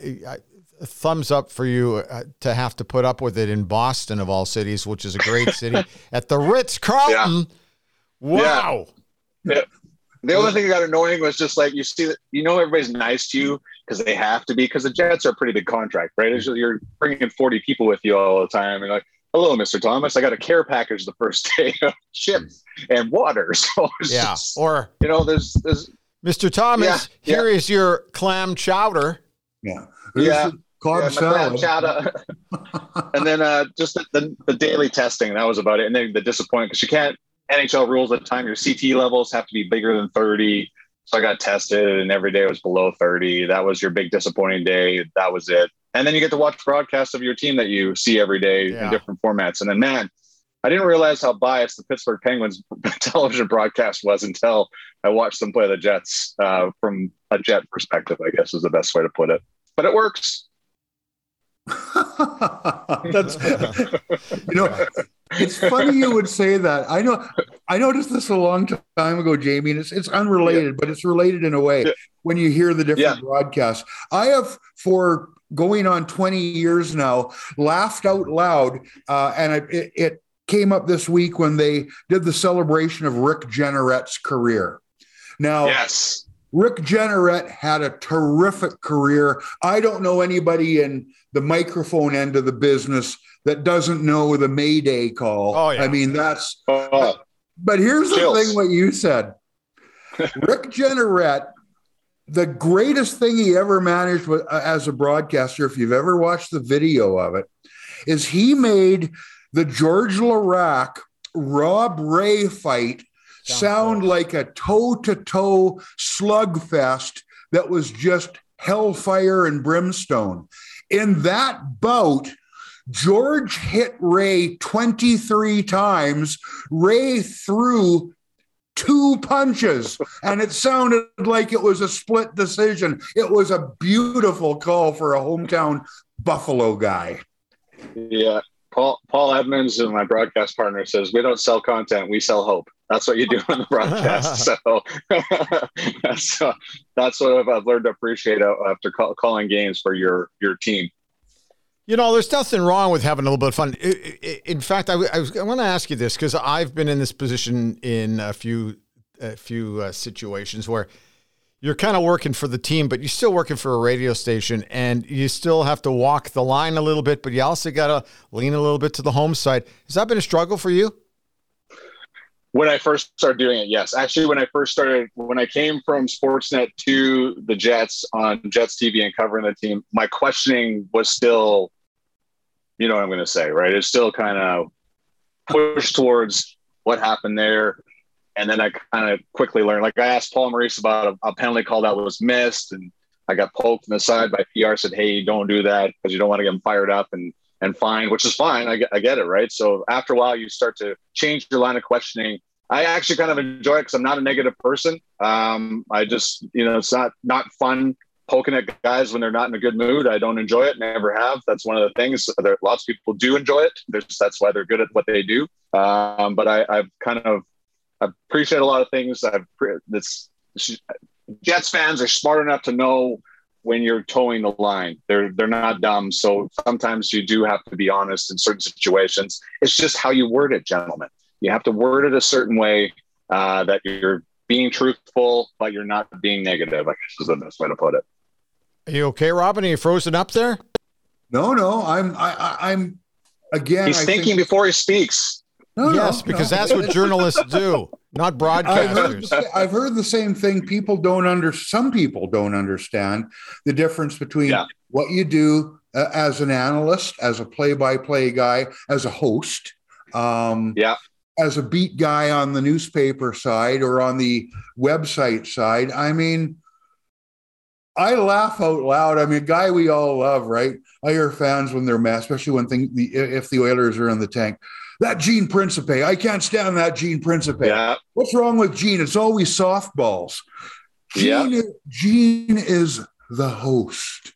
S3: thumbs up for you uh, to have to put up with it in Boston of all cities, which is a great [LAUGHS] city at the Ritz Carlton. Yeah. Wow.
S4: Yeah. The only thing that got annoying was just like you see that you know everybody's nice to you because they have to be because the Jets are a pretty big contract, right? Just, you're bringing 40 people with you all the time, and like, hello, Mr. Thomas, I got a care package the first [LAUGHS] day of chips and water. [LAUGHS] So
S3: yeah,
S4: just,
S3: or
S4: you know, there's there's
S3: Mr. Thomas, yeah, here yeah. is your clam chowder.
S5: Yeah,
S4: yeah. Carb yeah, salad. [LAUGHS] and then uh, just the, the, the, daily testing. That was about it. And then the disappointment because you can't, NHL rules at the time, your CT levels have to be bigger than 30. So I got tested and every day it was below 30. That was your big disappointing day. That was it. And then you get to watch broadcasts of your team that you see every day yeah. in different formats. And then, man, I didn't realize how biased the Pittsburgh Penguins [LAUGHS] television broadcast was until I watched them play the Jets uh, from a Jet perspective, I guess is the best way to put it. But it works. [LAUGHS]
S5: That's you know, it's funny you would say that. I know I noticed this a long time ago, Jamie, and it's it's unrelated, yeah. but it's related in a way yeah. when you hear the different yeah. broadcasts. I have for going on 20 years now laughed out loud, uh, and I, it, it came up this week when they did the celebration of Rick Jeanneret's career. Now,
S4: yes.
S5: Rick Jeanneret had a terrific career. I don't know anybody in the microphone end of the business that doesn't know the Mayday call. Oh, yeah. I mean, that's. Uh, but here's chills. the thing what you said [LAUGHS] Rick Jeanneret, the greatest thing he ever managed with, uh, as a broadcaster, if you've ever watched the video of it, is he made the Georges Laraque Rob Ray fight sound like a toe to toe slugfest that was just hellfire and brimstone. In that bout, Georges hit Ray 23 times. Ray threw two punches and it sounded like it was a split decision. It was a beautiful call for a hometown Buffalo guy.
S4: Yeah. Paul Paul Edmonds and my broadcast partner says we don't sell content, we sell hope. That's what you do on the broadcast. [LAUGHS] so [LAUGHS] that's uh, that's what I've learned to appreciate after call, calling games for your your team.
S3: You know, there's nothing wrong with having a little bit of fun. In fact, I, I, I want to ask you this because I've been in this position in a few a few uh, situations where you're kind of working for the team, but you're still working for a radio station and you still have to walk the line a little bit, but you also got to lean a little bit to the home side. Has that been a struggle for you?
S4: When I first started doing it, yes. Actually, when I first started, when I came from Sportsnet to the Jets on Jets TV and covering the team, my questioning was still, you know what I'm going to say, right? It's still kind of pushed towards what happened there and then I kind of quickly learned. Like I asked Paul Maurice about a, a, penalty call that was missed, and I got poked in the side by PR. Said, "Hey, don't do that because you don't want to get them fired up and and fined," which is fine. I get, I get it, right? So after a while, you start to change your line of questioning. I actually kind of enjoy it because I'm not a negative person. Um, I just, you know, it's not not fun poking at guys when they're not in a good mood. I don't enjoy it, never have. That's one of the things. There, lots of people do enjoy it. There's, that's why they're good at what they do. Um, but I, I've kind of I appreciate a lot of things. I've this Jets fans are smart enough to know when you're towing the line. They're they're not dumb. So sometimes you do have to be honest in certain situations. It's just how you word it, gentlemen. You have to word it a certain way uh, that you're being truthful, but you're not being negative. I guess is the best way to put it.
S3: Are you okay, Robin? Are you frozen up there?
S5: No, no. I'm I, I'm again.
S4: He's I thinking think, before he speaks.
S3: No, yes, no, because no. that's what journalists do, not broadcasters.
S5: I've heard, I've heard, the same thing. People don't under some people don't understand the difference between yeah. what you do uh, as an analyst, as a play-by-play guy, as a host. Um,
S4: yeah.
S5: As a beat guy on the newspaper side or on the website side, I mean, I laugh out loud. I mean, a guy we all love, right? I hear fans when they're mad, especially when thing, the, if the Oilers are in the tank that Gene Principe. I can't stand that Gene Principe.
S4: Yeah.
S5: What's wrong with Gene? It's always softballs. Gene, yeah. Gene is the host.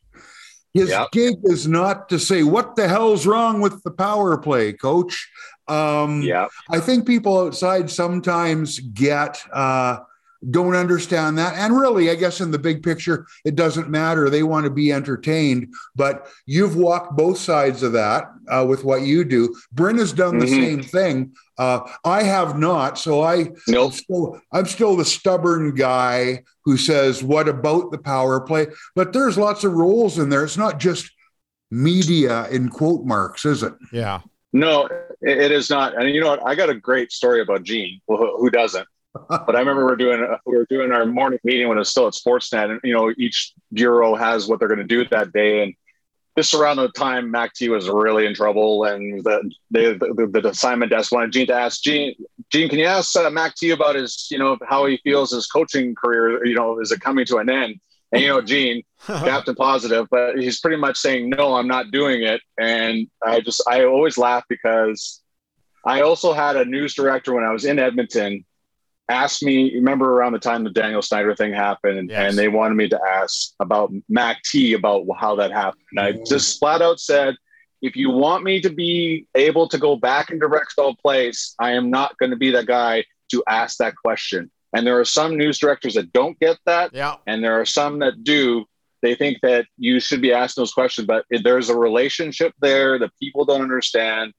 S5: His yep. gig is not to say what the hell's wrong with the power play, coach. Um,
S4: yeah,
S5: I think people outside sometimes get uh, don't understand that. And really, I guess in the big picture, it doesn't matter. They want to be entertained. But you've walked both sides of that uh, with what you do. Bryn has done the mm-hmm. same thing. Uh, I have not. So I,
S4: nope.
S5: I'm, still, I'm still the stubborn guy who says, What about the power play? But there's lots of roles in there. It's not just media in quote marks, is it?
S3: Yeah.
S4: No, it is not. And you know what? I got a great story about Gene. Well, who doesn't? But I remember we are doing we were doing our morning meeting when it was still at Sportsnet, and you know each bureau has what they're going to do that day, and this around the time Mac T was really in trouble, and the they, the, the assignment desk wanted Gene to ask Gene, Gene, can you ask uh, Mac T about his you know how he feels his coaching career, you know, is it coming to an end? And you know, Gene, [LAUGHS] Captain Positive, but he's pretty much saying no, I'm not doing it, and I just I always laugh because I also had a news director when I was in Edmonton asked me, remember around the time the Daniel Snyder thing happened, and, yes. and they wanted me to ask about Mac T about how that happened. And I mm. just flat out said, if you want me to be able to go back and direct all plays, I am not going to be that guy to ask that question. And there are some news directors that don't get that.
S3: Yeah.
S4: And there are some that do. They think that you should be asking those questions, but there's a relationship there that people don't understand.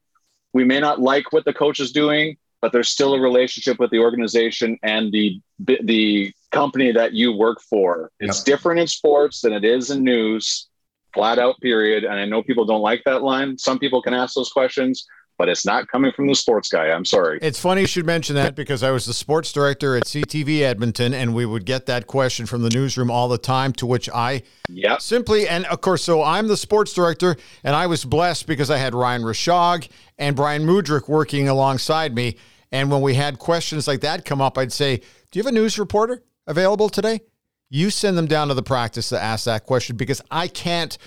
S4: We may not like what the coach is doing, but there's still a relationship with the organization and the the company that you work for. It's yep. different in sports than it is in news, flat out period. And I know people don't like that line. Some people can ask those questions, but it's not coming from the sports guy. I'm sorry.
S3: It's funny you should mention that because I was the sports director at CTV Edmonton, and we would get that question from the newsroom all the time. To which I
S4: yep.
S3: simply, and of course, so I'm the sports director, and I was blessed because I had Ryan Rishaug and Bryan Mudryk working alongside me. And when we had questions like that come up, I'd say, Do you have a news reporter available today? You send them down to the practice to ask that question because I can't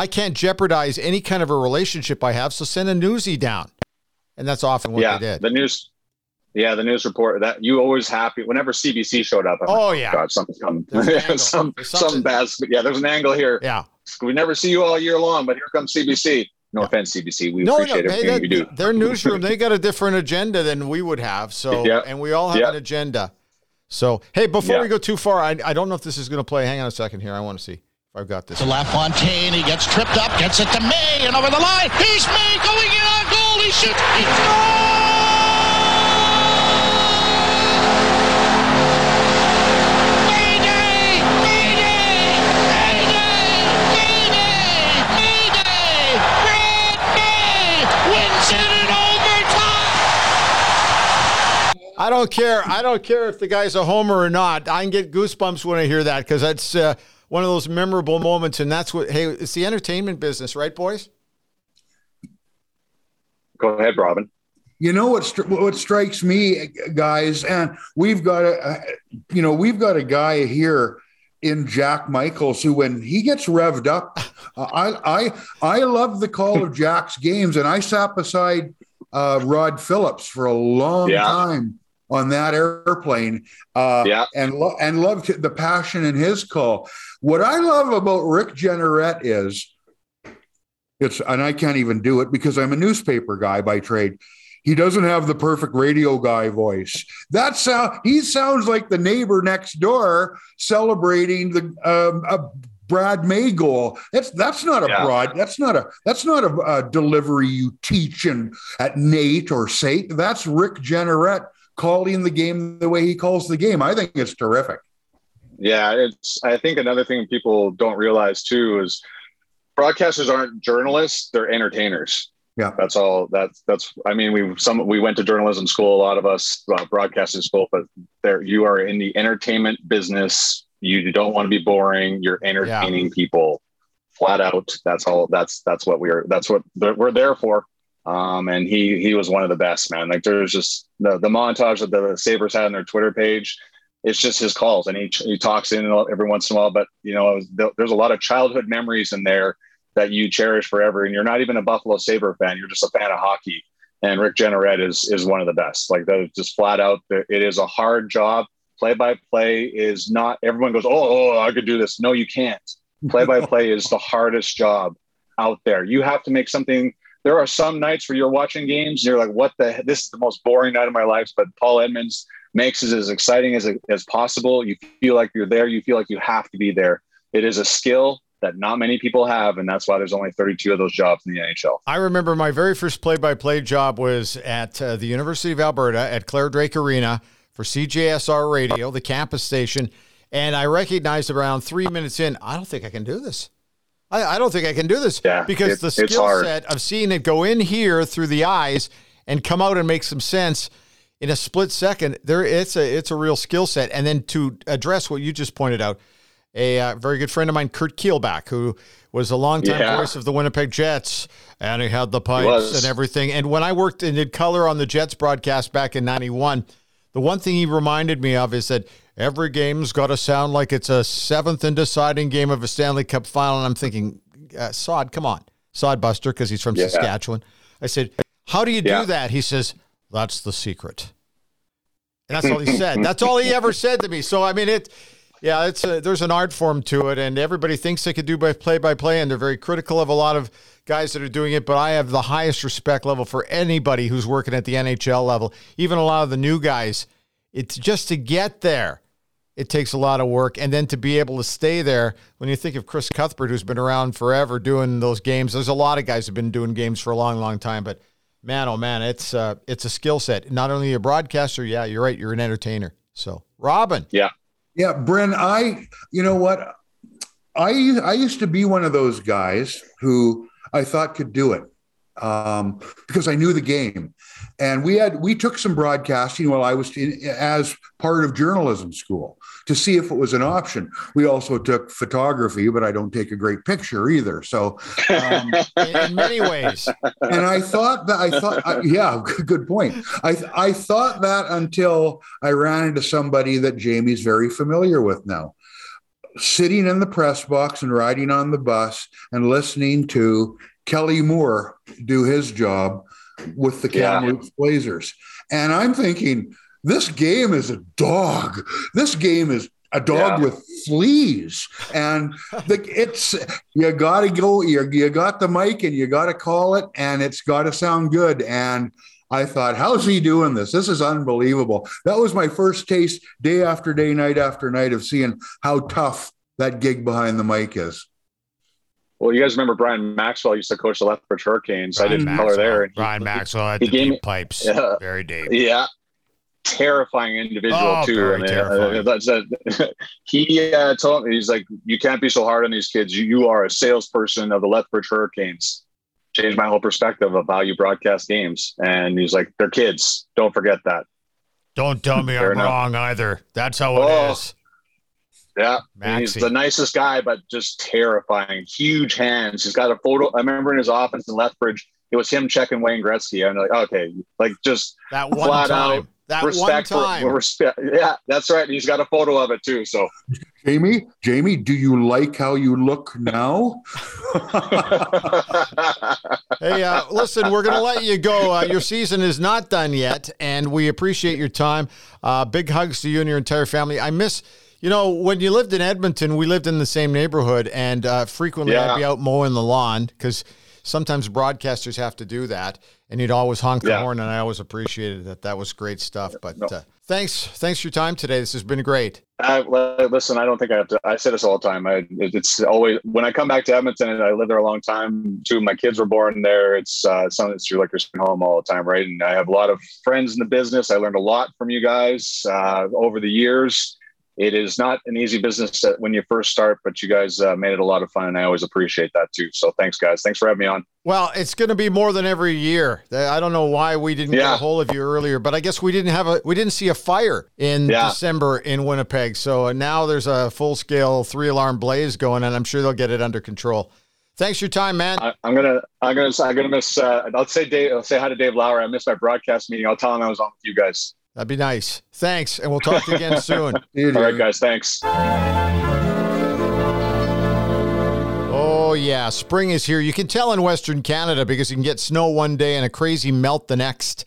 S3: I can't jeopardize any kind of a relationship I have. So send a newsie down. And that's often what
S4: yeah,
S3: they did.
S4: The news yeah, the news report that you always happy whenever CBC showed up.
S3: I'm oh like, yeah, oh,
S4: God, something's coming. [LAUGHS] some some bad. Yeah, there's an angle here.
S3: Yeah,
S4: we never see you all year long, but here comes CBC. No offense, CBC. We
S3: No, no,
S4: appreciate
S3: they,
S4: everything
S3: that,
S4: you do.
S3: their newsroom, they got a different agenda than we would have. So,
S4: Yeah.
S3: and we all have
S4: Yeah.
S3: an agenda. So, hey, before
S4: Yeah.
S3: we go too far, I, I don't know if this is going to play. Hang on a second here. I want to see I've got this.
S6: To LaFontaine, he gets tripped up, gets it to May, and over the line. He's May going in on goal. He shoots. He Mayday! Mayday! Mayday! Mayday! Mayday! Brad May wins it in overtime.
S3: I don't care. I don't care if the guy's a homer or not. I can get goosebumps when I hear that because that's uh, one of those memorable moments. And that's what, hey, it's the entertainment business, right, boys?
S4: Go ahead, Robin.
S5: You know what? stri- What strikes me, guys, and we've got a, you know, we've got a guy here in Jack Michaels who, when he gets revved up, uh, I I I love the call of Jack's games, and I sat beside uh, Rod Phillips for a long
S4: Yeah.
S5: time on that airplane, uh,
S4: Yeah.
S5: and lo- and loved the passion in his call. What I love about Rick Jeanneret is it's, and I can't even do it because I'm a newspaper guy by trade. He doesn't have the perfect radio guy voice. That sound he sounds like the neighbor next door celebrating the um, a Brad May goal. That's that's not a
S4: Yeah.
S5: broad. That's not a that's not a, a delivery you teach in at NAIT or SAIT. That's Rick Jeanneret calling the game the way he calls the game. I think it's terrific.
S4: Yeah, it's. I think another thing people don't realize too is broadcasters aren't journalists; they're entertainers.
S5: Yeah.
S4: that's all. That's that's. I mean, we some we went to journalism school. A lot of us uh, broadcasting school, but there you are in the entertainment business. You don't want to be boring. You're entertaining people, flat out. That's all. That's that's what we are. That's what we're there for. Um, and he he was one of the best, man. Like there's just the the montage that the Sabres had on their Twitter page it's just his calls and he, he talks in every once in a while but you know there's a lot of childhood memories in there that you cherish forever and you're not even a buffalo saber fan you're just a fan of hockey and rick jeanneret is is one of the best. Like that is just flat out it is a hard job. Play by play is not everyone goes oh, oh i could do this. No you can't. Play by play is the hardest job out there. You have to make something there are some nights where you're watching games and you're like what the this is the most boring night of my life but paul edmonds makes it as exciting as, as possible. You feel like you're there. You feel like you have to be there. It is a skill that not many people have, and that's why there's only 32 of those jobs in the NHL.
S3: I remember my very first play-by-play job was at uh, the University of Alberta at Clare Drake Arena for CJSR Radio, the campus station, and I recognized around three minutes in, I don't think I can do this. I, I don't think I can do this
S4: Yeah,
S3: because
S4: it-
S3: the skill set of seeing it go in here through the eyes and come out and make some sense in a split second, there it's a it's a real skill set. And then to address what you just pointed out, a uh, very good friend of mine, Curt Keilback, who was a longtime
S4: Yeah.
S3: voice of the Winnipeg Jets, and he had the pipes and everything. And when I worked and did color on the Jets broadcast back in '91, the one thing he reminded me of is that every game's got to sound like it's a seventh and deciding game of a Stanley Cup final. And I'm thinking, uh, Sod, come on, Sod Buster, because he's from
S4: Yeah.
S3: Saskatchewan. I said, how do you do that? He says, that's the secret. And that's all he said. That's all he ever said to me. So I mean, it, yeah, it's a, there's an art form to it, and everybody thinks they could do by play by play, and they're very critical of a lot of guys that are doing it. But I have the highest respect level for anybody who's working at the NHL level, even a lot of the new guys. It's just to get there. It takes a lot of work, and then to be able to stay there. When you think of Chris Cuthbert, who's been around forever doing those games, there's a lot of guys who've been doing games for a long, long time. But man, oh man, it's uh, it's a skill set. Not only a broadcaster, yeah, you're right, you're an entertainer. So, Robin,
S4: Yeah.
S5: Yeah, Bryn, I, you know what? I I used to be one of those guys who I thought could do it um, because I knew the game, and we had we took some broadcasting while I was in, as part of journalism school to see if it was an option. We also took photography, but I don't take a great picture either. So, um, [LAUGHS]
S3: in, many ways,
S5: and I thought that I thought, I, yeah, [LAUGHS] good point. I I thought that until I ran into somebody that Jamie's very familiar with now, sitting in the press box and riding on the bus and listening to Kelly Moore do his job with the
S4: Yeah.
S5: Kamloops Blazers, and I'm thinking. This game is a dog. This game is a dog
S4: Yeah.
S5: with fleas and the, it's you gotta go you, you got the mic and you gotta call it and it's gotta sound good and i thought how's he doing this this is unbelievable that was my first taste day after day night after night of seeing how tough that gig behind the mic is
S4: Well, you guys remember Bryan Maxwell used to coach the Lethbridge Hurricanes. I didn't color there. and he-
S3: Bryan Maxwell had
S4: he
S3: the
S4: gave
S3: deep
S4: me-
S3: pipes.
S4: Yeah.
S3: Very deep.
S4: Yeah. Terrifying individual
S3: Oh,
S4: too.
S3: very
S4: I mean,
S3: terrifying.
S4: uh, that's a, [LAUGHS] he uh, told me he's like, you can't be so hard on these kids. You, you are a salesperson of the Lethbridge Hurricanes. Changed my whole perspective of how you broadcast games. And he's like, they're kids. Don't forget that.
S3: Don't tell me
S4: Fair
S3: I'm
S4: enough.
S3: wrong either. That's how it
S4: Oh.
S3: is.
S4: Yeah, And he's the nicest guy, but just terrifying. Huge hands. He's got a photo. I remember in his office in Lethbridge, it was him checking Wayne Gretzky. I'm like, okay, like just
S3: That one
S4: flat
S3: time.
S4: out
S3: That
S4: respect
S3: one time.
S4: for respect. Yeah, that's right. He's got a photo of it too. So
S5: jamie jamie do you like how you look now [LAUGHS]
S3: Hey, uh, listen, we're going to let you go. Uh, your season is not done yet, and we appreciate your time. Uh, big hugs to you and your entire family. I miss, you know, when you lived in Edmonton, we lived in the same neighborhood, and uh, frequently
S4: Yeah.
S3: I'd be out mowing the lawn because sometimes broadcasters have to do that, and you'd always honk the
S4: Yeah.
S3: horn, and I always appreciated that. That was great stuff. But
S4: No.
S3: uh, thanks, thanks for your time today. This has been great.
S4: I, listen, I don't think I have to. I say this all the time. I, it's always when I come back to Edmonton, and I lived there a long time. Two of my kids were born there. It's uh, something that's like you're home all the time, right? And I have a lot of friends in the business. I learned a lot from you guys uh, over the years. It is not an easy business when you first start, but you guys uh, made it a lot of fun, and I always appreciate that too. So thanks, guys. Thanks for having me on.
S3: Well, it's going to be more than every year. I don't know why we didn't get a hold of you earlier, but I guess we didn't have a we didn't see a fire in
S4: Yeah.
S3: December in Winnipeg. So uh, now there's a full scale three alarm blaze going, and I'm sure they'll get it under control. Thanks for your time, man.
S4: I, I'm gonna, I'm gonna, I'm gonna miss. Uh, I'll say Dave. I'll say hi to Dave Lauer. I missed my broadcast meeting. I'll tell him I was on with you guys.
S3: That'd be nice. Thanks, and we'll talk to you again [LAUGHS] soon.
S4: All right, guys. Thanks.
S3: Oh yeah, spring is here. You can tell in Western Canada because you can get snow one day and a crazy melt the next.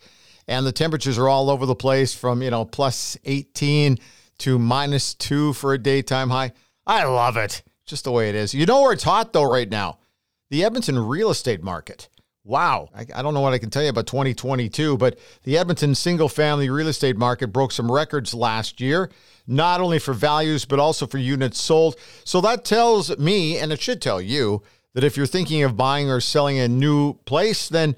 S3: And the temperatures are all over the place from, you know, plus 18 to minus 2 for a daytime high. I love it. Just the way it is. You know where it's hot though right now? The Edmonton real estate market. Wow. I, I don't know what I can tell you about 2022, but the Edmonton single family real estate market broke some records last year, not only for values, but also for units sold. So that tells me, and it should tell you, that if you're thinking of buying or selling a new place, then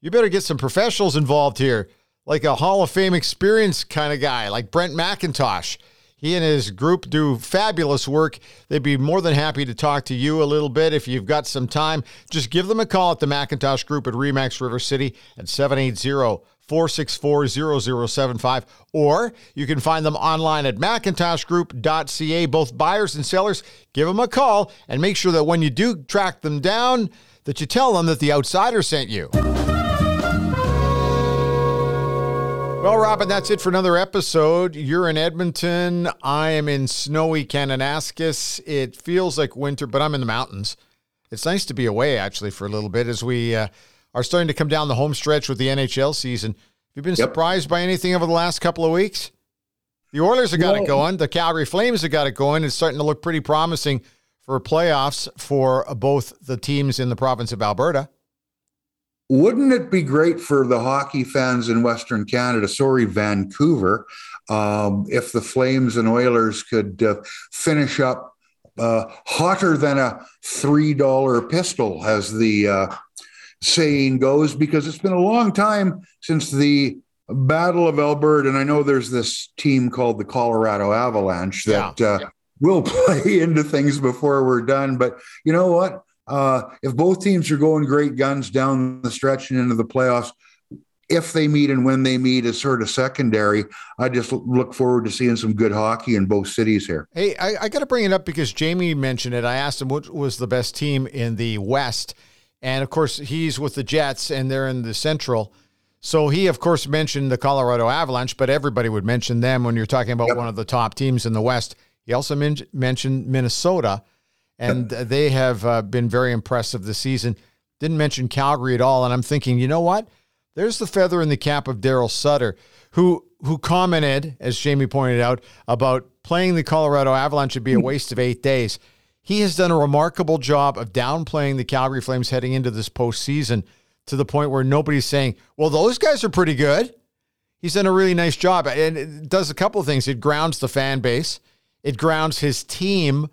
S3: you better get some professionals involved here, like a Hall of Fame experience kind of guy, like Brent McIntosh. He and his group do fabulous work. They'd be more than happy to talk to you a little bit if you've got some time. Just give them a call at the Macintosh Group at Remax River City at 780 464 0075. Or you can find them online at macintoshgroup.ca. Both buyers and sellers, give them a call and make sure that when you do track them down, that you tell them that the outsider sent you. Well, Robin, that's it for another episode. You're in Edmonton. I am in snowy Kananaskis. It feels like winter, but I'm in the mountains. It's nice to be away, actually, for a little bit as we uh, are starting to come down the home stretch with the NHL season. Have you been
S5: Yep.
S3: surprised by anything over the last couple of weeks? The Oilers have got it going. The Calgary Flames have got it going. It's starting to look pretty promising for playoffs for both the teams in the province of Alberta.
S5: Wouldn't it be great for the hockey fans in Western Canada, sorry, Vancouver, um, if the Flames and Oilers could uh, finish up uh, hotter than a $3 pistol, as the uh, saying goes, because it's been a long time since the Battle of Alberta. And I know there's this team called the Colorado Avalanche that uh, will [LAUGHS] play into things before we're done. But you know what? Uh, if both teams are going great guns down the stretch and into the playoffs, if they meet and when they meet is sort of secondary. I just look forward to seeing some good hockey in both cities here.
S3: Hey, I, I got to bring it up because Jamie mentioned it. I asked him what was the best team in the West. And of course, he's with the Jets and they're in the Central. So he, of course, mentioned the Colorado Avalanche, but everybody would mention them when you're talking about
S5: Yep.
S3: one of the top teams in the West. He also men- mentioned Minnesota, and they have uh, been very impressive this season. Didn't mention Calgary at all. And I'm thinking, you know what? There's the feather in the cap of Daryl Sutter, who who commented, as Jamie pointed out, about playing the Colorado Avalanche would be a waste of eight days. He has done a remarkable job of downplaying the Calgary Flames heading into this postseason to the point where nobody's saying, well, those guys are pretty good. He's done a really nice job. And it does a couple of things. It grounds the fan base, it grounds his team.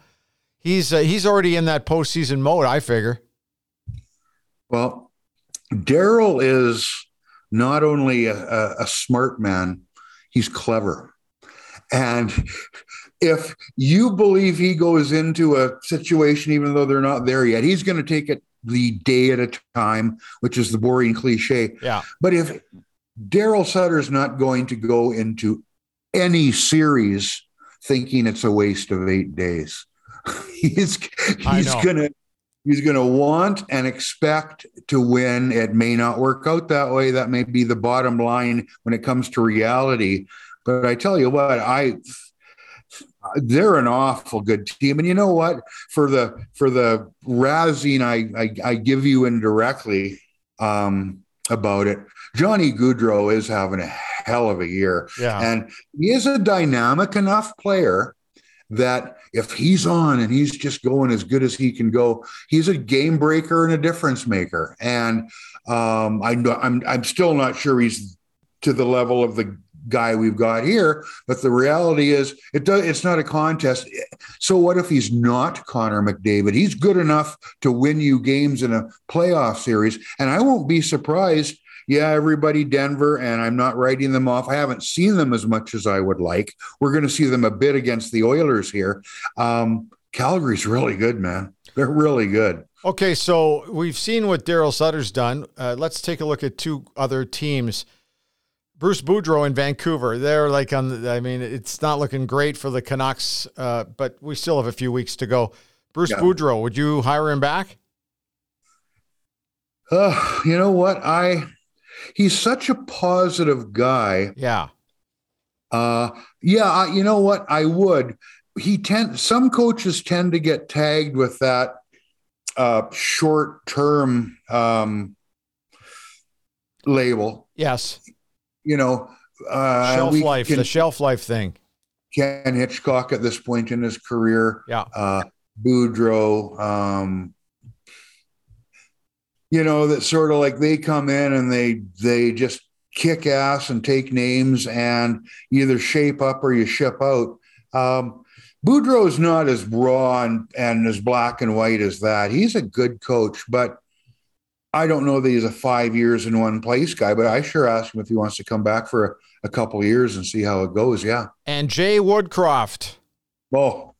S3: He's, uh, he's already in that postseason mode, I figure.
S5: Well, Daryl is not only a, a, a smart man, he's clever. And if you believe he goes into a situation, even though they're not there yet, he's going to take it the day at a time, which is the boring cliche.
S3: Yeah.
S5: But if Daryl Sutter's not going to go into any series thinking it's a waste of eight days, [LAUGHS] he's he's gonna he's gonna want and expect to win. It may not work out that way. That may be the bottom line when it comes to reality. But I tell you what, I they're an awful good team. And you know what? For the for the razzing I I, I give you indirectly um, about it, Johnny Gaudreau is having a hell of a year.
S3: Yeah.
S5: And he is a dynamic enough player that if he's on and he's just going as good as he can go, he's a game breaker and a difference maker. And um, I, I'm I'm still not sure he's to the level of the guy we've got here. But the reality is, it does. It's not a contest. So what if he's not Connor McDavid? He's good enough to win you games in a playoff series, and I won't be surprised. Yeah, everybody, Denver, and I'm not writing them off. I haven't seen them as much as I would like. We're going to see them a bit against the Oilers here. Um, Calgary's really good, man. They're really good.
S3: Okay, so we've seen what Daryl Sutter's done. Uh, let's take a look at two other teams Bruce Boudreau in Vancouver. They're like on. The, I mean, it's not looking great for the Canucks, uh, but we still have a few weeks to go. Bruce yeah. Boudreau, would you hire him back?
S5: Uh, you know what? I he's such a positive guy.
S3: Yeah.
S5: Uh, yeah. I, you know what? I would. He tend. Some coaches tend to get tagged with that uh, short term um, label.
S3: Yes
S5: you know, uh,
S3: shelf life, can, the shelf life thing.
S5: Ken Hitchcock at this point in his career,
S3: yeah,
S5: uh, Boudreau, um, you know, that sort of like they come in and they they just kick ass and take names and either shape up or you ship out. Um, not as raw and, and as black and white as that. He's a good coach, but I don't know that he's a five years in one place guy, but I sure ask him if he wants to come back for a, a couple years and see how it goes. Yeah.
S3: And Jay Woodcroft.
S5: Oh,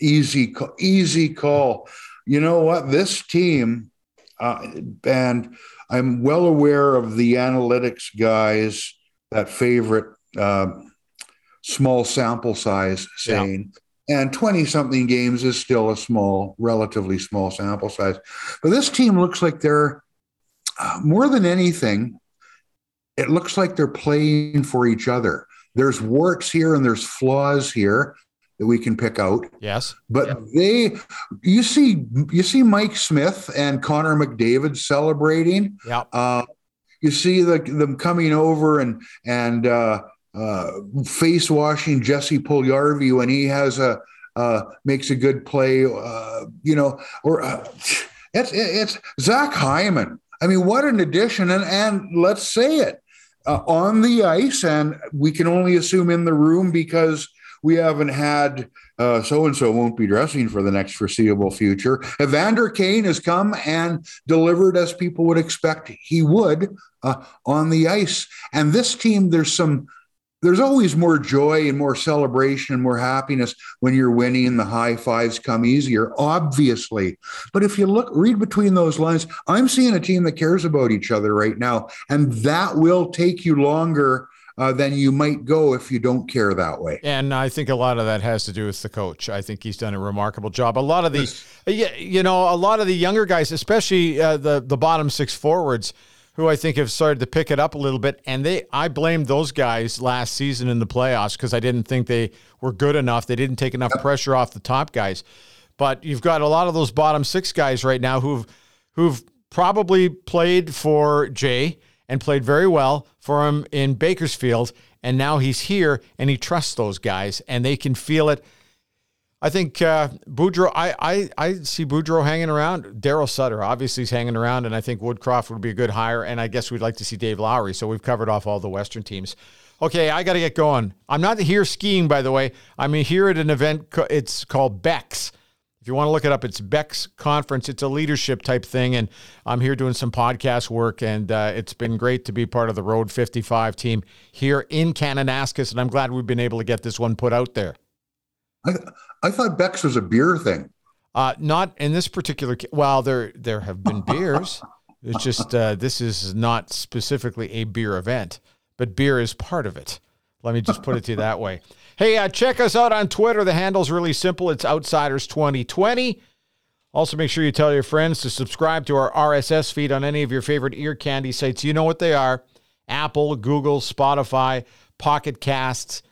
S5: easy, easy call. You know what? This team, uh, and I'm well aware of the analytics guys that favorite uh, small sample size saying. Yeah and 20 something games is still a small, relatively small sample size. But this team looks like they're uh, more than anything, it looks like they're playing for each other. There's warts here and there's flaws here that we can pick out.
S3: Yes.
S5: But yep. they you see you see Mike Smith and Connor McDavid celebrating.
S3: Yeah.
S5: Uh, you see the, them coming over and and uh, uh, face washing Jesse Puljujarvi when he has a uh, makes a good play, uh, you know, or uh, it's it's Zach Hyman. I mean, what an addition! And and let's say it uh, on the ice, and we can only assume in the room because we haven't had so and so won't be dressing for the next foreseeable future. Evander Kane has come and delivered as people would expect he would uh, on the ice. And this team, there's some there's always more joy and more celebration and more happiness when you're winning and the high fives come easier obviously but if you look read between those lines i'm seeing a team that cares about each other right now and that will take you longer uh, than you might go if you don't care that way.
S3: And I think a lot of that has to do with the coach. I think he's done a remarkable job. A lot of the, you know, a lot of the younger guys, especially uh, the the bottom six forwards, who I think have started to pick it up a little bit. And they, I blamed those guys last season in the playoffs because I didn't think they were good enough. They didn't take enough pressure off the top guys. But you've got a lot of those bottom six guys right now who've who've probably played for Jay and played very well for him in Bakersfield. And now he's here and he trusts those guys and they can feel it. I think uh, Boudreau, I, I, I see Boudreau hanging around. Daryl Sutter, obviously, is hanging around, and I think Woodcroft would be a good hire. And I guess we'd like to see Dave Lowry. So we've covered off all the Western teams. Okay, I got to get going. I'm not here skiing, by the way. I'm here at an event. It's called Beck's. If you want to look it up, it's Beck's Conference. It's a leadership type thing, and I'm here doing some podcast work, and uh, it's been great to be part of the Road 55 team here in Kananaskis, and I'm glad we've been able to get this one put out there.
S5: I, I thought Beck's was a beer thing.
S3: Uh, not in this particular. Well, there there have been [LAUGHS] beers. It's just uh, this is not specifically a beer event, but beer is part of it. Let me just put it to you that way. [LAUGHS] Hey, uh, check us out on Twitter. The handle's really simple. It's Outsiders 2020. Also, make sure you tell your friends to subscribe to our RSS feed on any of your favorite ear candy sites. You know what they are Apple, Google, Spotify, Pocket Casts,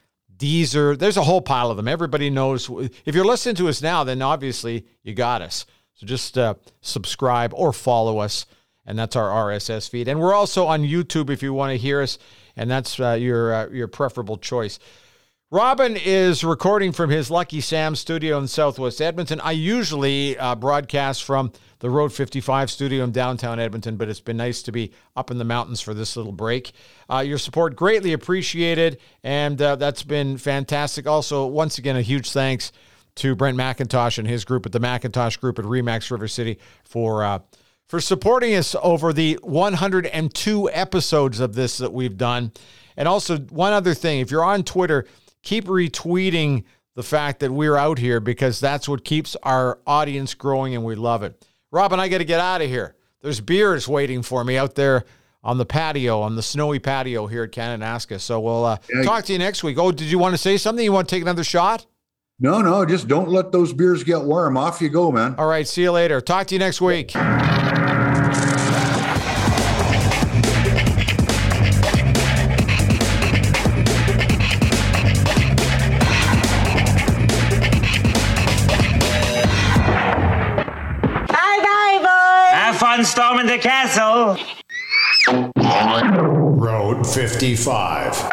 S3: Deezer. There's a whole pile of them. Everybody knows. If you're listening to us now, then obviously you got us. So just uh, subscribe or follow us, and that's our RSS feed. And we're also on YouTube if you want to hear us, and that's uh, your uh, your preferable choice. Robin is recording from his Lucky Sam studio in Southwest Edmonton. I usually uh, broadcast from the Road 55 studio in downtown Edmonton, but it's been nice to be up in the mountains for this little break. Uh, your support greatly appreciated, and uh, that's been fantastic. Also, once again, a huge thanks to Brent McIntosh and his group at the McIntosh Group at Remax River City for uh, for supporting us over the 102 episodes of this that we've done. And also, one other thing, if you're on Twitter keep retweeting the fact that we're out here because that's what keeps our audience growing and we love it. Robin, I got to get out of here. There's beers waiting for me out there on the patio, on the snowy patio here at Kananaskis. So we'll uh, yeah. talk to you next week. Oh, did you want to say something? You want to take another shot?
S5: No, no, just don't let those beers get warm. Off you go, man.
S3: All right, see you later. Talk to you next week.
S2: Road 55.